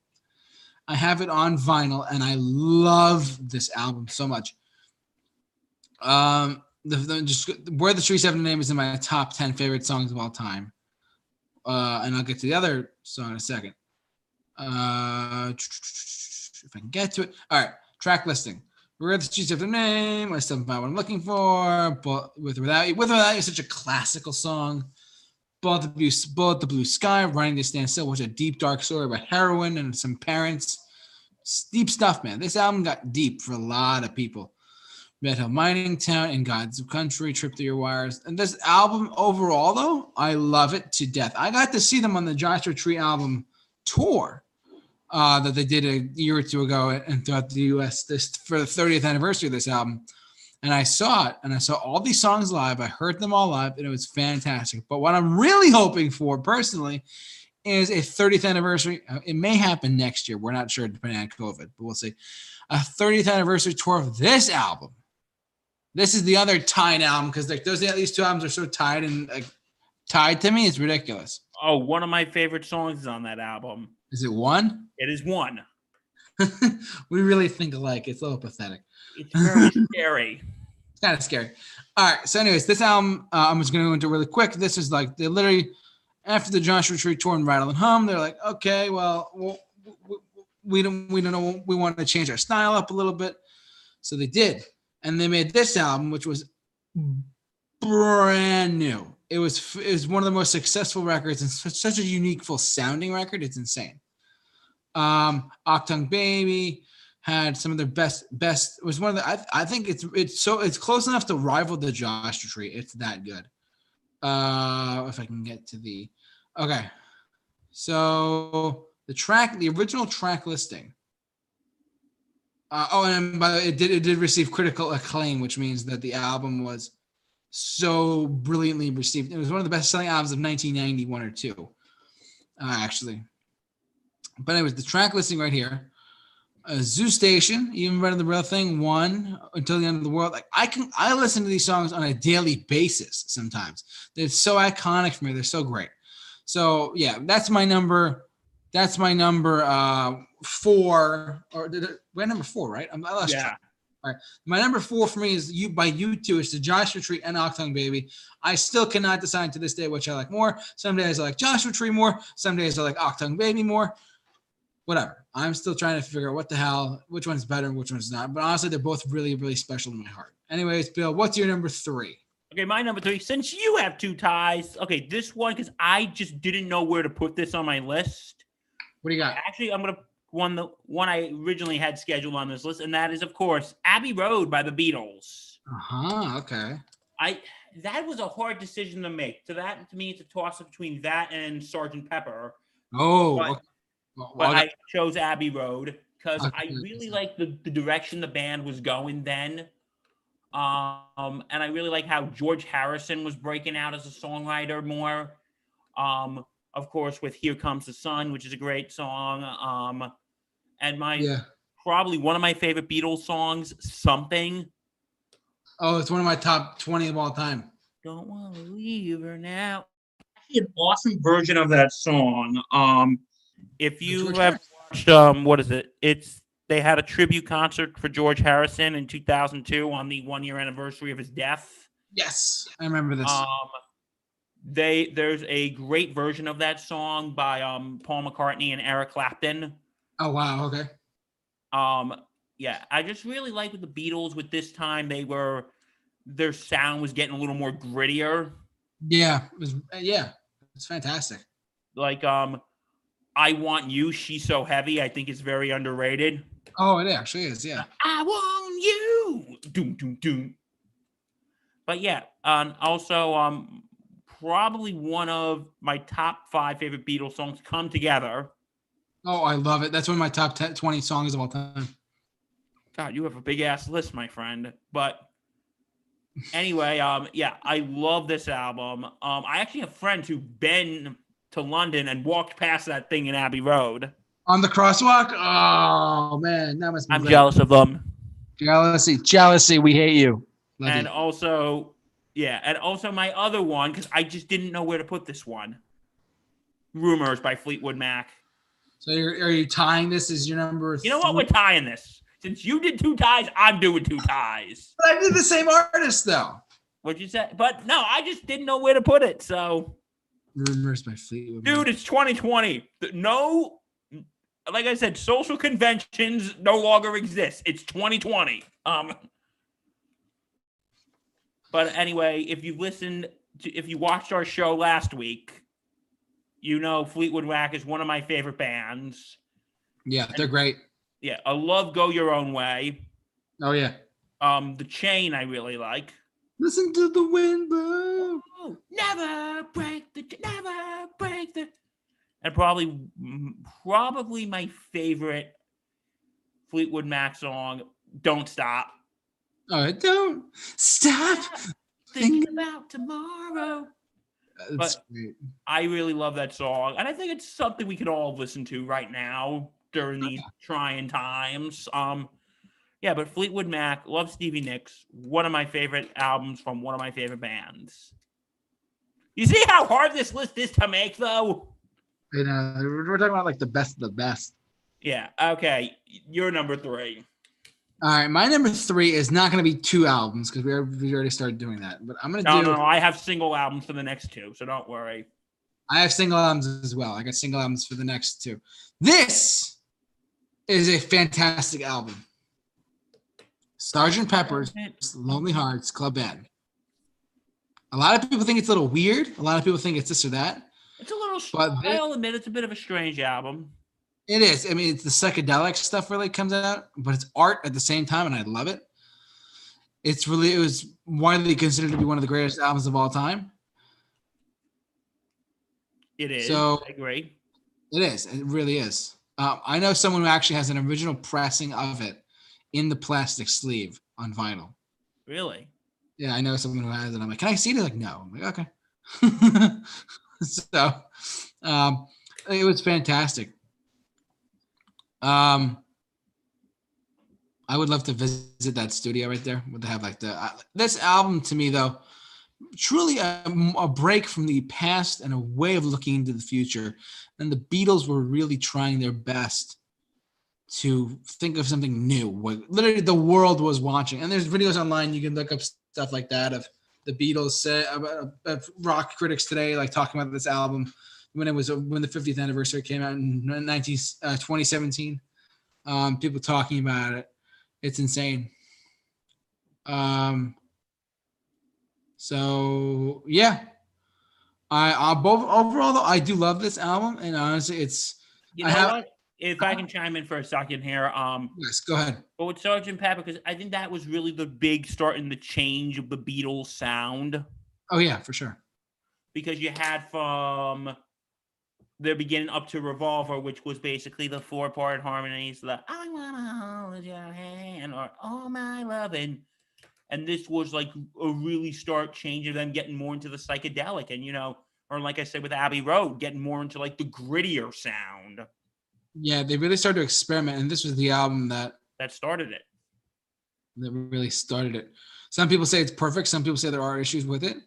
I have it on vinyl, and I love this album so much. Um, the, the just where the trees have a name is in my top ten favorite songs of all time. Uh, and I'll get to the other song in a second. Uh, if I can get to it. All right, track listing. Where the streets have their name. I still find what I'm looking for. But with or without you, with or without you, such a classical song. Bullet the blue, bullet the blue sky, running to stand still, was a deep dark story about heroin and some parents. Deep stuff, man. This album got deep for a lot of people. Hill Mining Town and God's Country, Trip Through Your Wires. And this album overall, though, I love it to death. I got to see them on the Joshua Tree album tour uh, that they did a year or two ago and throughout the U.S. this for the 30th anniversary of this album. And I saw it, and I saw all these songs live. I heard them all live, and it was fantastic. But what I'm really hoping for, personally, is a 30th anniversary. uh, It may happen next year. We're not sure, depending on COVID, but we'll see. A 30th anniversary tour of this album. This is the other tied album because like those these two albums are so tied and like tied to me. It's ridiculous. Oh, one of my favorite songs is on that album. Is it one? It is one. we really think alike. It's a little pathetic. It's very scary. It's kind of scary. All right. So, anyways, this album uh, I'm just going to go into really quick. This is like they literally after the Joshua Tree tour and Rattle and Hum, they're like, okay, well, well we don't we don't know we want to change our style up a little bit, so they did, and they made this album, which was brand new. It was it was one of the most successful records and such, a unique, full sounding record. It's insane. Um, Achtung Baby had some of their best best. Was one of the. I, I think it's it's so it's close enough to rival the Joshua Tree. It's that good. Uh, if I can get to the, okay. So the track, the original track listing. Uh, oh, and by the way, it did it did receive critical acclaim, which means that the album was so brilliantly received. It was one of the best selling albums of 1991 or two, uh, actually. But anyways, the track listing right here. Uh, Zoo Station, even better than the real thing, one until the end of the world. Like I can, I listen to these songs on a daily basis. Sometimes they're so iconic for me. They're so great. So yeah, that's my number. That's my number uh, four. Or did it, we're number four, right? I'm, I lost Yeah. track. My number four for me is you by U2. It's the Joshua Tree and Achtung Baby. I still cannot decide to this day which I like more. Some days I like Joshua Tree more. Some days I like Achtung Baby more. Whatever. I'm still trying to figure out what the hell, which one's better and which one's not. But honestly, they're both really, really special in my heart. Anyways, Bill, what's your number three? Okay, my number three. Since you have two ties, okay, this one because I just didn't know where to put this on my list. What do you got? Actually, I'm gonna one the one I originally had scheduled on this list, and that is of course Abbey Road by the Beatles. Uh huh. Okay. I that was a hard decision to make. To that, to me, it's a toss up between that and Sergeant Pepper. Oh, But- okay. Well, But well, I chose Abbey Road because I really like the, the direction the band was going then. Um, and I really like how George Harrison was breaking out as a songwriter more. Um, of course, with Here Comes the Sun, which is a great song. Um, and my yeah. probably one of my favorite Beatles songs, Something. Oh, it's one of my top 20 of all time. Don't want to leave her now. An awesome version of that song. Um, if you have watched, um, what is it? It's they had a tribute concert for George Harrison in 2002 on the one year anniversary of his death. Yes, I remember this. Um, they there's a great version of that song by um Paul McCartney and Eric Clapton. oh, wow. Okay. Um, yeah, I just really like with the Beatles. With this time, they were their sound was getting a little more grittier. Yeah. It was, uh, yeah. It's fantastic. like um I want you, she's so heavy, I think it's very underrated. Oh, it actually is. Yeah. I want you. Doom doom doom. But yeah, um also um probably one of my top five favorite Beatles songs come together. Oh, I love it. That's one of my top 10, 20 songs of all time. God, you have a big ass list, my friend. But anyway, um, yeah, I love this album. Um, I actually have friends who've been to London and walked past that thing in Abbey Road. On the crosswalk. Oh, man. That must be I'm jealous of them. Jealousy. Jealousy. We hate you. Love and you. also yeah and also my other one because i just didn't know where to put this one. Rumors by fleetwood mac. So you're, are you tying this as your number? you know what? we're tying this. Since you did two ties i'm doing two ties. But I did the same artist though. what'd you say? But no i just didn't know where to put it so. Rumors by Fleetwood. Mac. dude it's 2020 The- no like i said social conventions no longer exist. It's 2020 um but anyway if you listened to if you watched our show last week you know fleetwood mac is one of my favorite bands Yeah, they're great. yeah i love go your own way Oh yeah. um the chain i really like Listen to the wind blow. Oh, never break the never break the and probably probably my favorite Fleetwood Mac song don't stop Oh, don't stop. thinking about tomorrow That's But- great. I really love that song and I think it's something we could all listen to right now during these trying times um yeah but Fleetwood Mac love Stevie Nicks one of my favorite albums from one of my favorite bands you see how hard this list is to make though You know, we're we're talking about like the best of the best. Yeah. Okay. You're number three. All right, my number three is not going to be two albums because we, we already started doing that. But I'm going to No, do. no, no. I have single albums for the next two, so don't worry. I have single albums as well. I got single albums for the next two. This is a fantastic album. Sergeant Pepper's Lonely Hearts Club Band. A lot of people think it's a little weird. A lot of people think it's this or that. It's a little. But they- I'll admit it's a bit of a strange album. It is. I mean, it's the psychedelic stuff really comes out, but it's art at the same time, and I love it. It's really it was widely considered to be one of the greatest albums of all time. It is. So- I agree. It is. It really is. Um, I know someone who actually has an original pressing of it in the plastic sleeve on vinyl. Really. Yeah, I know someone who has it. I'm like, can I see it? They're like, no. I'm like, okay. so, um, it was fantastic. Um, I would love to visit that studio right there. Would they have like the uh, this album to me though, truly a, a break from the past and a way of looking into the future. And the Beatles were really trying their best to think of something new. What literally the world was watching. And there's videos online you can look up stuff like that of the Beatles say about of rock critics today, like talking about this album when it was when the 50th anniversary came out in 19 uh, 2017. Um, people talking about it. It's insane. Um. So yeah, I, I both overall though I do love this album, and honestly, it's You I know have- what? If I can chime in for a second here, um, yes. Go ahead. but with Sergeant Pepper, because I think that was really the big start in the change of the Beatles sound. Oh yeah, for sure. because you had from the beginning up to Revolver, which was basically the four part harmonies, the I wanna hold your hand or all my loving. And this was like a really start of them getting more into the psychedelic and you know, or like I said with Abbey Road, getting more into like the grittier sound Yeah, they really started to experiment, and this was the album that that started it. that really started it. Some people say it's perfect. Some people say there are issues with it.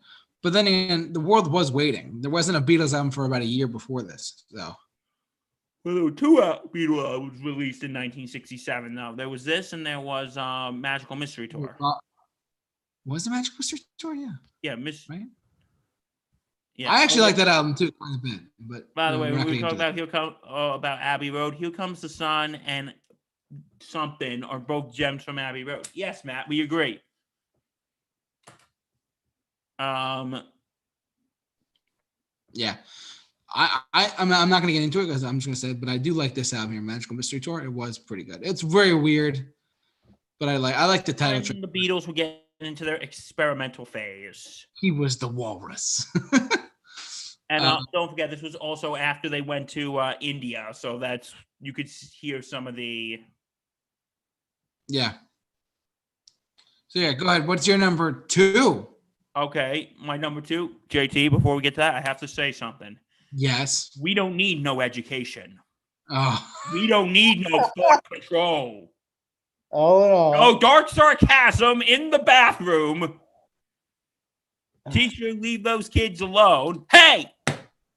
But then again, the world was waiting. There wasn't a Beatles album for about a year before this. So Well, there were two uh, Beatle albums released in 1967. Though there was this, and there was um, Magical Mystery Tour. Uh, was the Magical Mystery Tour? Yeah. Yeah, Miss. Right. Yeah, I actually Oh, like that album too quite a bit. But By the way, we're when not we talk about here come uh, about Abbey Road, here comes the sun, and something are both gems from Abbey Road. Yes, Matt, we agree. Um, Yeah. I, I I'm not, I'm not gonna get into it because I'm just gonna say it, but I do like this album here, Magical Mystery Tour. It was pretty good. It's very weird, but I like I like the title track. the Beatles were getting into their experimental phase, He was the walrus. and uh, Um, don't forget this was also after they went to uh, India, so that's you could hear some of the. yeah. So yeah, go ahead. What's your number two? Okay, my number two, JT. Before we get to that, I have to say something. Yes. We don't need no education. Oh. We don't need no thought control. All in all, No dark sarcasm in the bathroom. Ah. Teacher, leave those kids alone. Hey,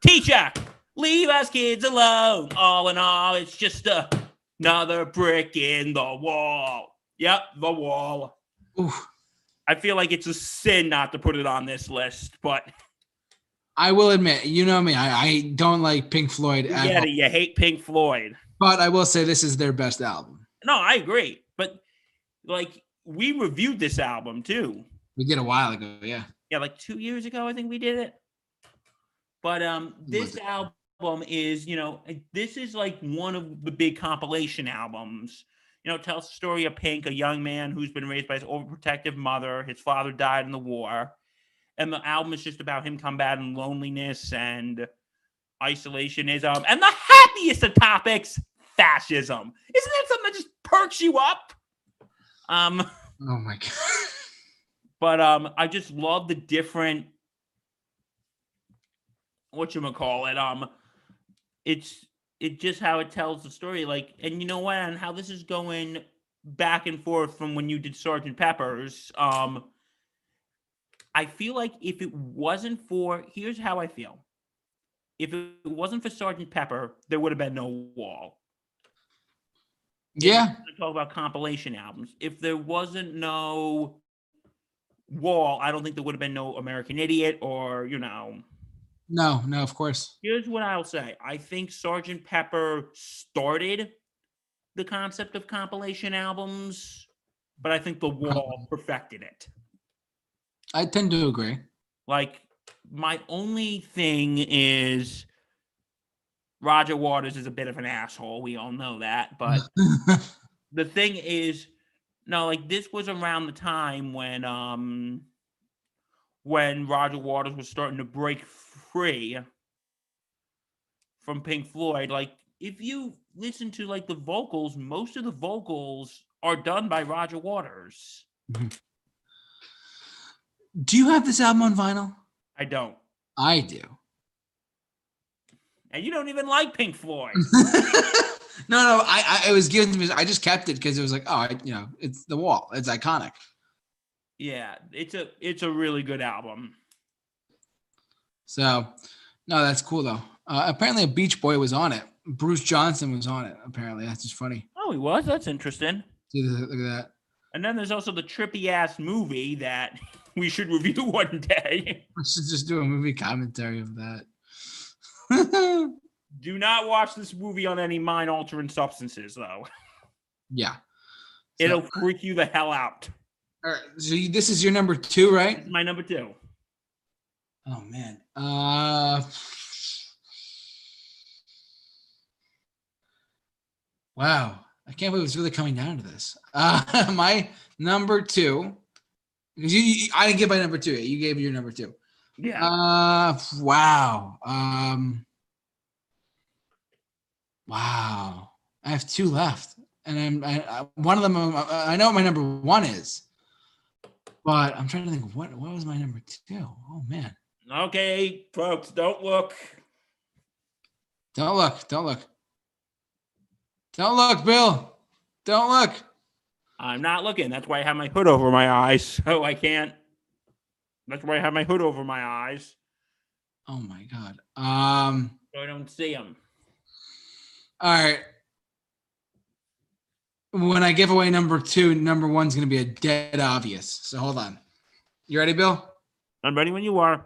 teacher, leave us kids alone. All in all, it's just another brick in the wall. Yep, the wall. Oof. I feel like it's a sin not to put it on this list, but I will admit, you know me, I, I don't like Pink Floyd at get all. You hate Pink Floyd. but I will say this is their best album. No, I agree. But like, we reviewed this album too. We did a while ago, yeah. yeah, like two years ago, I think we did it. But um, this album is, you know, this is like one of the big compilation albums. You know, tells the story of Pink, a young man who's been raised by his overprotective mother. His father died in the war, and the album is just about him combating loneliness and isolationism. And the happiest of topics, fascism. Isn't that something that just perks you up? Um. Oh my god. but um i just love the different what you call it um it's it just how it tells the story like and you know what and how this is going back and forth from when you did sergeant peppers um i feel like if it wasn't for here's how i feel if it wasn't for sergeant pepper there would have been no wall Yeah. talk about compilation albums. If there wasn't no wall, I don't think there would have been no American Idiot or, you know. No, no, of course. Here's what I'll say. I think Sergeant Pepper started the concept of compilation albums, but I think the wall perfected it. I tend to agree. Like my only thing is Roger Waters is a bit of an asshole. We all know that, but the thing is no like this was around the time when um when roger waters was starting to break free from pink floyd like if you listen to like the vocals most of the vocals are done by roger waters do you have this album on vinyl? i don't I do. and you don't even like pink floyd no, no, I, I it was given to me. I just kept it because it was like, oh, I, you know, it's the wall. It's iconic. Yeah it's a it's a really good album So, no, that's cool though. Uh, apparently, a Beach Boy was on it. Bruce Johnston was on it. Apparently, that's just funny. oh he was that's interesting See, look at that. and then there's also the trippy ass movie that we should review one day I should just do a movie commentary of that. Do not watch this movie on any mind altering substances, though. yeah. So, It'll freak you the hell out. All right, so you, this is your number two, right? My number two. Oh man. Uh Wow. I can't believe it's really coming down to this. Uh my number two, because you, you- I didn't give my number two. yet. You gave me your number two. Yeah. Uh, wow. Um, wow. I have two left, and I'm I, I, one of them. I, I know what my number one is, but I'm trying to think what what was my number two. Oh man, okay, folks, don't look. don't look, don't look, don't look, Bill, don't look. I'm not looking. That's why I have my hood over my eyes, so I can't. That's why I have my hood over my eyes, Oh my god. Um. so I don't see them. All right. When I give away number two, number one's going to be a dead obvious. So hold on. You ready, Bill? I'm ready when you are.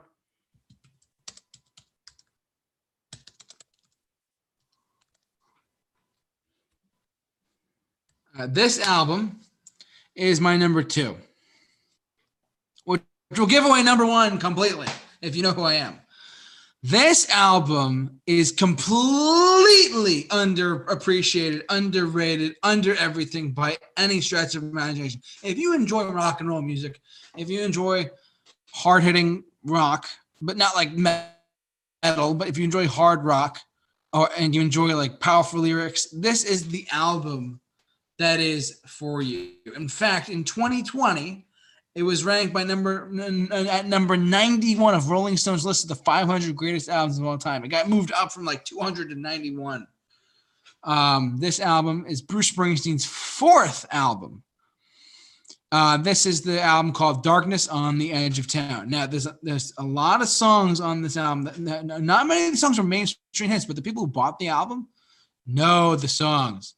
Uh, this album is my number two, which will give away number one completely if you know who I am. This album is completely underappreciated, underrated, under everything by any stretch of imagination. If you enjoy rock and roll music, if you enjoy hard hitting rock, but not like metal, but if you enjoy hard rock or and you enjoy like powerful lyrics, this is the album that is for you. In fact, in 2020, it was ranked by number at number 91 of Rolling Stone's list of the 500 greatest albums of all time. It got moved up from like 200 to 91. Um, this album is Bruce Springsteen's fourth album. Uh, this is the album called "Darkness on the Edge of Town." Now, there's a, there's a lot of songs on this album. That, that- not many of the songs are mainstream hits, but the people who bought the album know the songs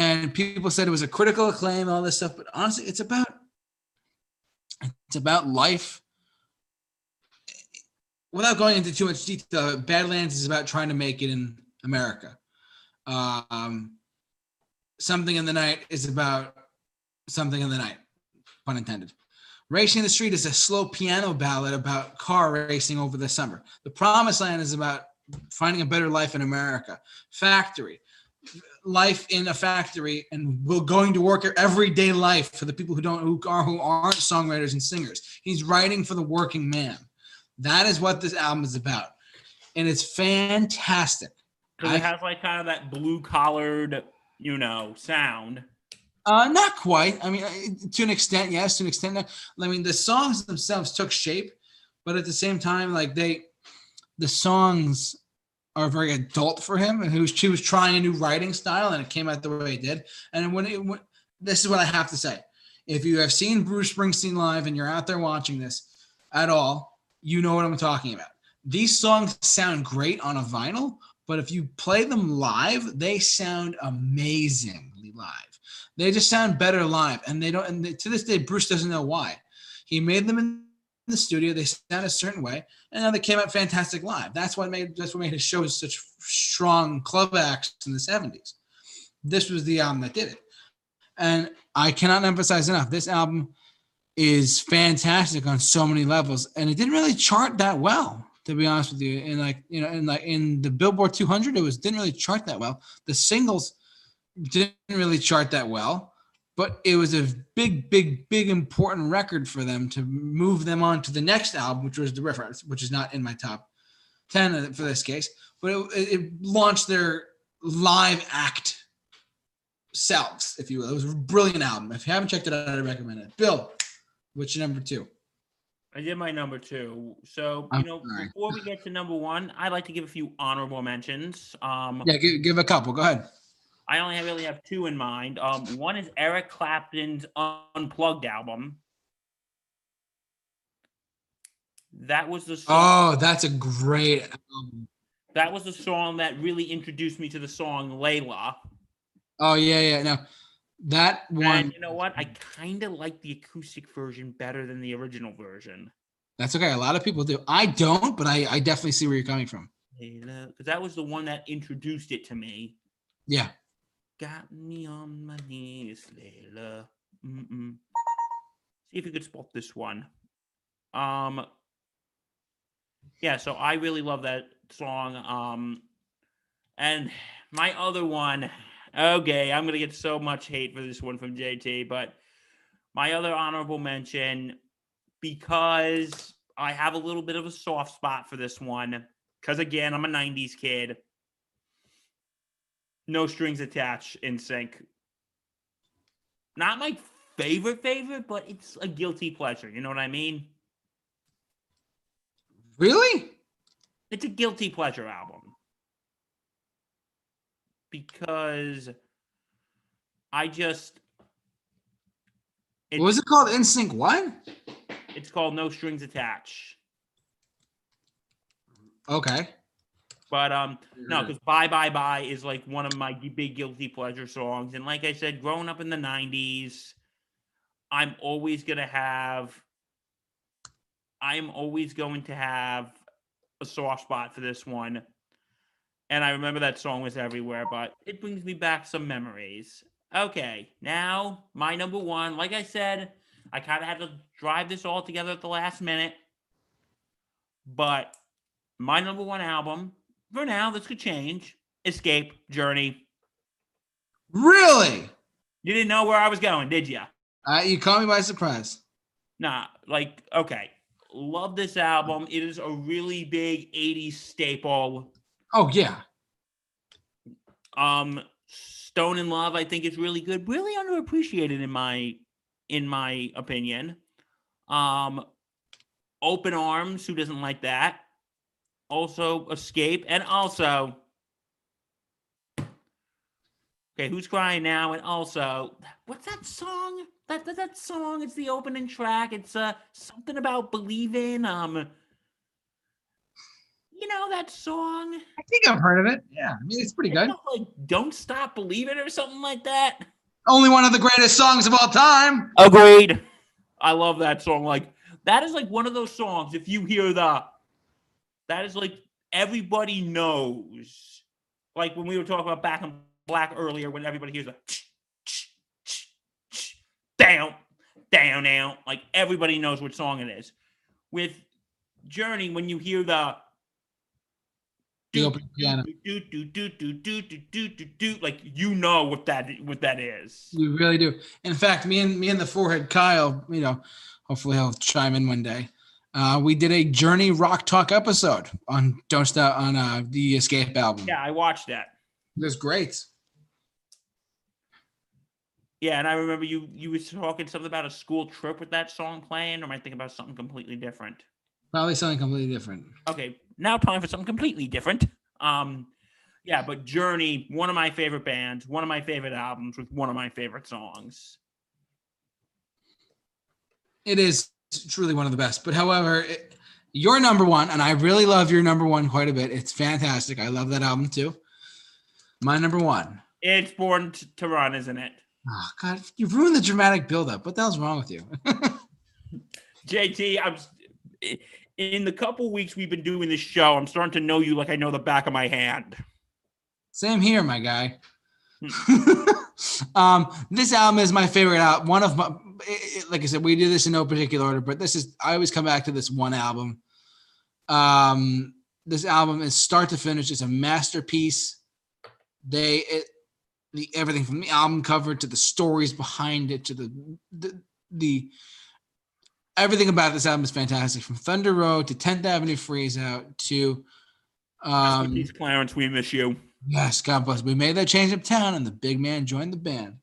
and people said it was a critical acclaim, all this stuff. But honestly, it's about it's about life. Without going into too much detail, Badlands is about trying to make it in America. Um, something in the night is about something in the night, pun intended. Racing in the Street is a slow piano ballad about car racing over the summer. The Promised Land is about finding a better life in America. Factory life in a factory and will going to work everyday life for the people who don't who are who aren't songwriters and singers. He's writing for the working man. That is what this album is about. And it's fantastic. Because it has like kind of that blue collared, you know, sound. Uh, not quite. I mean, to an extent, yes. To an extent, no. I mean, the songs themselves took shape, but at the same time, like they, the songs are very adult for him, and he was, he was trying a new writing style, and it came out the way it did. And when it, when, this is what I have to say: if you have seen Bruce Springsteen live and you're out there watching this at all, you know what I'm talking about. These songs sound great on a vinyl, but if you play them live, they sound amazingly live. They just sound better live, and they don't. And they, to this day, Bruce doesn't know why. He made them in the studio. They sound a certain way, and now they came out fantastic live. That's what made that's what made his shows such strong club acts in the '70s. This was the album that did it, and I cannot emphasize enough. This album is fantastic on so many levels, and it didn't really chart that well, to be honest with you. And like you know, and like in the Billboard 200, it was didn't really chart that well. The singles didn't really chart that well, but it was a big, big, big important record for them to move them on to the next album, which was the reference, which is not in my top 10 for this case, but it, it launched their live act selves, if you will. It was a brilliant album. If you haven't checked it out, I recommend it. Bill, what's your number two? I did my number two. So, I'm you know, sorry. before we get to number one, I'd like to give a few honorable mentions. Um, Yeah, give, give a couple. Go ahead. I only have, really have two in mind. Um, one is Eric Clapton's Unplugged album. That was the song. Oh, that's a great album. That was the song that really introduced me to the song Layla. Oh, yeah, yeah. No, that one. And you know what? I kind of like the acoustic version better than the original version. That's okay. A lot of people do. I don't, but I, I definitely see where you're coming from. Layla, because that was the one that introduced it to me. Yeah. Got me on my knees, Layla. Mm-mm. See if you could spot this one. Um. Yeah, so I really love that song. Um, and my other one. Okay, I'm gonna get so much hate for this one from JT, but my other honorable mention because I have a little bit of a soft spot for this one because again, I'm a '90s kid. No strings attached NSYNC. Not my favorite favorite, but it's a guilty pleasure. You know what I mean? Really? It's a guilty pleasure album because I just what was it called? NSYNC what? It's called No Strings Attached. Okay. But um, no, because Bye Bye Bye is like one of my big guilty pleasure songs. And like I said, growing up in the 90s, I'm always gonna have I'm always going to have a soft spot for this one. And I remember that song was everywhere, but it brings me back some memories. Okay, now my number one, like I said, I kind of had to drive this all together at the last minute. But my number one album, for now, this could change. Escape Journey. Really? You didn't know where I was going, did you? Uh, you caught me by surprise. Nah, like, okay. Love this album. It is a really big 80s staple. Oh yeah. Um, Stone in Love, I think is really good. Really underappreciated in my in my opinion. Um Open Arms, who doesn't like that? Also Escape, and also Okay, who's crying now? And also, what's that song? That that, that song, it's the opening track. It's uh something about believing. Um you know that song? I think I've heard of it. Yeah. I mean, it's pretty good. like "Don't Stop Believing" or something like that. Only one of the greatest songs of all time. Agreed. I love that song. Like that is like one of those songs. If you hear the, that is like everybody knows. Like when we were talking about Back in Black earlier, when everybody hears the down, down, down. Like everybody knows what song it is. With Journey, when you hear the The opening piano. do do do do do do do do do like you know what that what that is. You really do. In fact, me and me and the forehead Kyle, you know, hopefully he'll chime in one day. Uh, we did a Journey Rock Talk episode on Don't Stop on uh, the Escape album. Yeah, I watched that. It was great. Yeah, and I remember you you was talking something about a school trip with that song playing, or am I thinking about something completely different? Probably something completely different. Okay, now time for something completely different. Um, yeah, but Journey, one of my favorite bands, one of my favorite albums with one of my favorite songs. It is truly one of the best. But however, it, your number one, and I really love your number one quite a bit. It's fantastic. I love that album too. My number one. It's Born to Run, isn't it? Oh God, you ruined the dramatic buildup. What the hell's wrong with you? JT, I'm in the couple weeks we've been doing this show. I'm starting to know you like I know the back of my hand. Same here, my guy. um, this album is my favorite out. One of my, it- it- like I said, we do this in no particular order, but this is I always come back to this one album. Um, this album is start to finish. It's a masterpiece. They it, the everything from the album cover to the stories behind it to the the, the everything about this album is fantastic. From Thunder Road to 10th Avenue Freeze Out to um, Peace, Clarence, we miss you. Yes, God bless. We made that change of town, and the big man joined the band.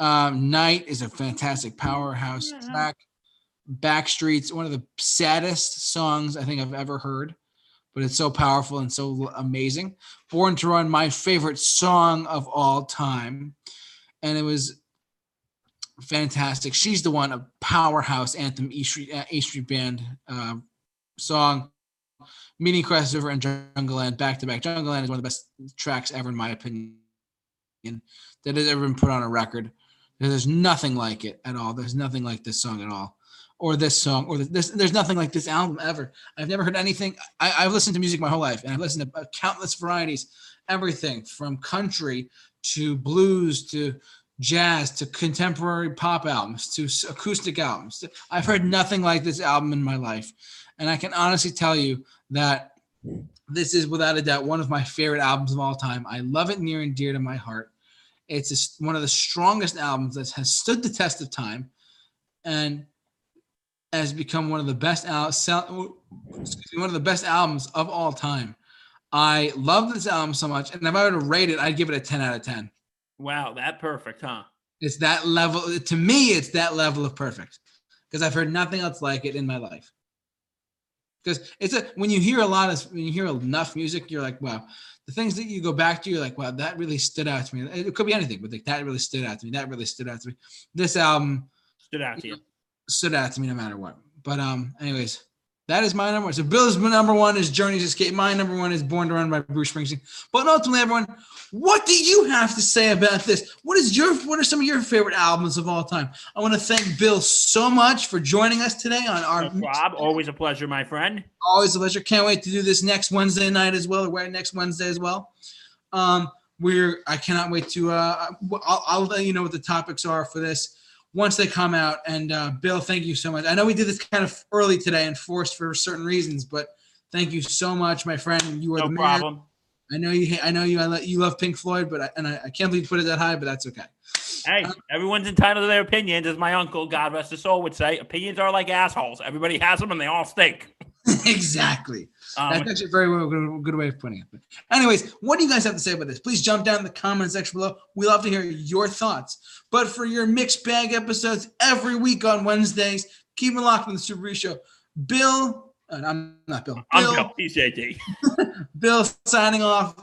Um, Night is a fantastic powerhouse Yeah. track. Backstreets, one of the saddest songs I think I've ever heard, but it's so powerful and so amazing. Born to Run, my favorite song of all time, and it was fantastic. She's the one, a powerhouse anthem, E Street, uh, E Street Band uh, song. Meeting Across the River and Jungleland back to back. Jungleland is one of the best tracks ever, in my opinion, that has ever been put on a record. There's nothing like it at all. There's nothing like this song at all, or this song, or this. There's nothing like this album ever. I've never heard anything. I, I've listened to music my whole life, and I've listened to countless varieties, everything from country to blues to jazz to contemporary pop albums to acoustic albums. I've heard nothing like this album in my life, and I can honestly tell you that this is without a doubt one of my favorite albums of all time. I love it near and dear to my heart. It's one of the strongest albums that has stood the test of time. And has become one of the best al- sell, one of the best albums of all time. I love this album so much, and if I were to rate it, I'd give it a 10 out of 10. Wow, that perfect, huh? It's that level to me. It's that level of perfect because I've heard nothing else like it in my life. Because it's a when you hear a lot of when you hear enough music, you're like, wow. The things that you go back to, you're like, wow, that really stood out to me. It could be anything, but like that really stood out to me. That really stood out to me. This album Stood out to you. stood out to me no matter what. But um, anyways, that is my number one. So Bill's number one is Journey's Escape. My number one is Born to Run by Bruce Springsteen. But ultimately, everyone, what do you have to say about this? What is your what are some of your favorite albums of all time? I want to thank Bill so much for joining us today on our No Rob, always a pleasure, my friend. always a pleasure. Can't wait to do this next Wednesday night as well, or next Wednesday as well. Um, we're I cannot wait to. Uh, I'll, I'll let you know what the topics are for this once they come out. And uh, Bill, thank you so much. I know we did this kind of early today and forced for certain reasons, but thank you so much, my friend. You are No the man. problem. I know you. I know you. I let you love Pink Floyd, but I, and I, I can't believe you put it that high, but that's okay. Hey, everyone's entitled to their opinions, as my uncle, God rest his soul, would say. Opinions are like assholes. Everybody has them, and they all stink. exactly. Um, That's actually a very well- good, good way of putting it. But anyways, what do you guys have to say about this? Please jump down in the comment section below. We love to hear your thoughts. But for your mixed bag episodes every week on Wednesdays, keep it locked with the Super Show. Bill, uh, I'm not Bill. I'm Bill, Bill, PJD. Bill signing off.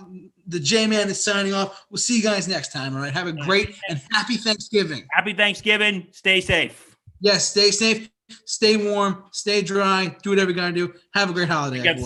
The J Man is signing off. We'll see you guys next time. All right. Have a great and happy Thanksgiving. Happy Thanksgiving. Stay safe. Yes, stay safe, stay warm, stay dry, do whatever you gotta do. Have a great holiday, everyone.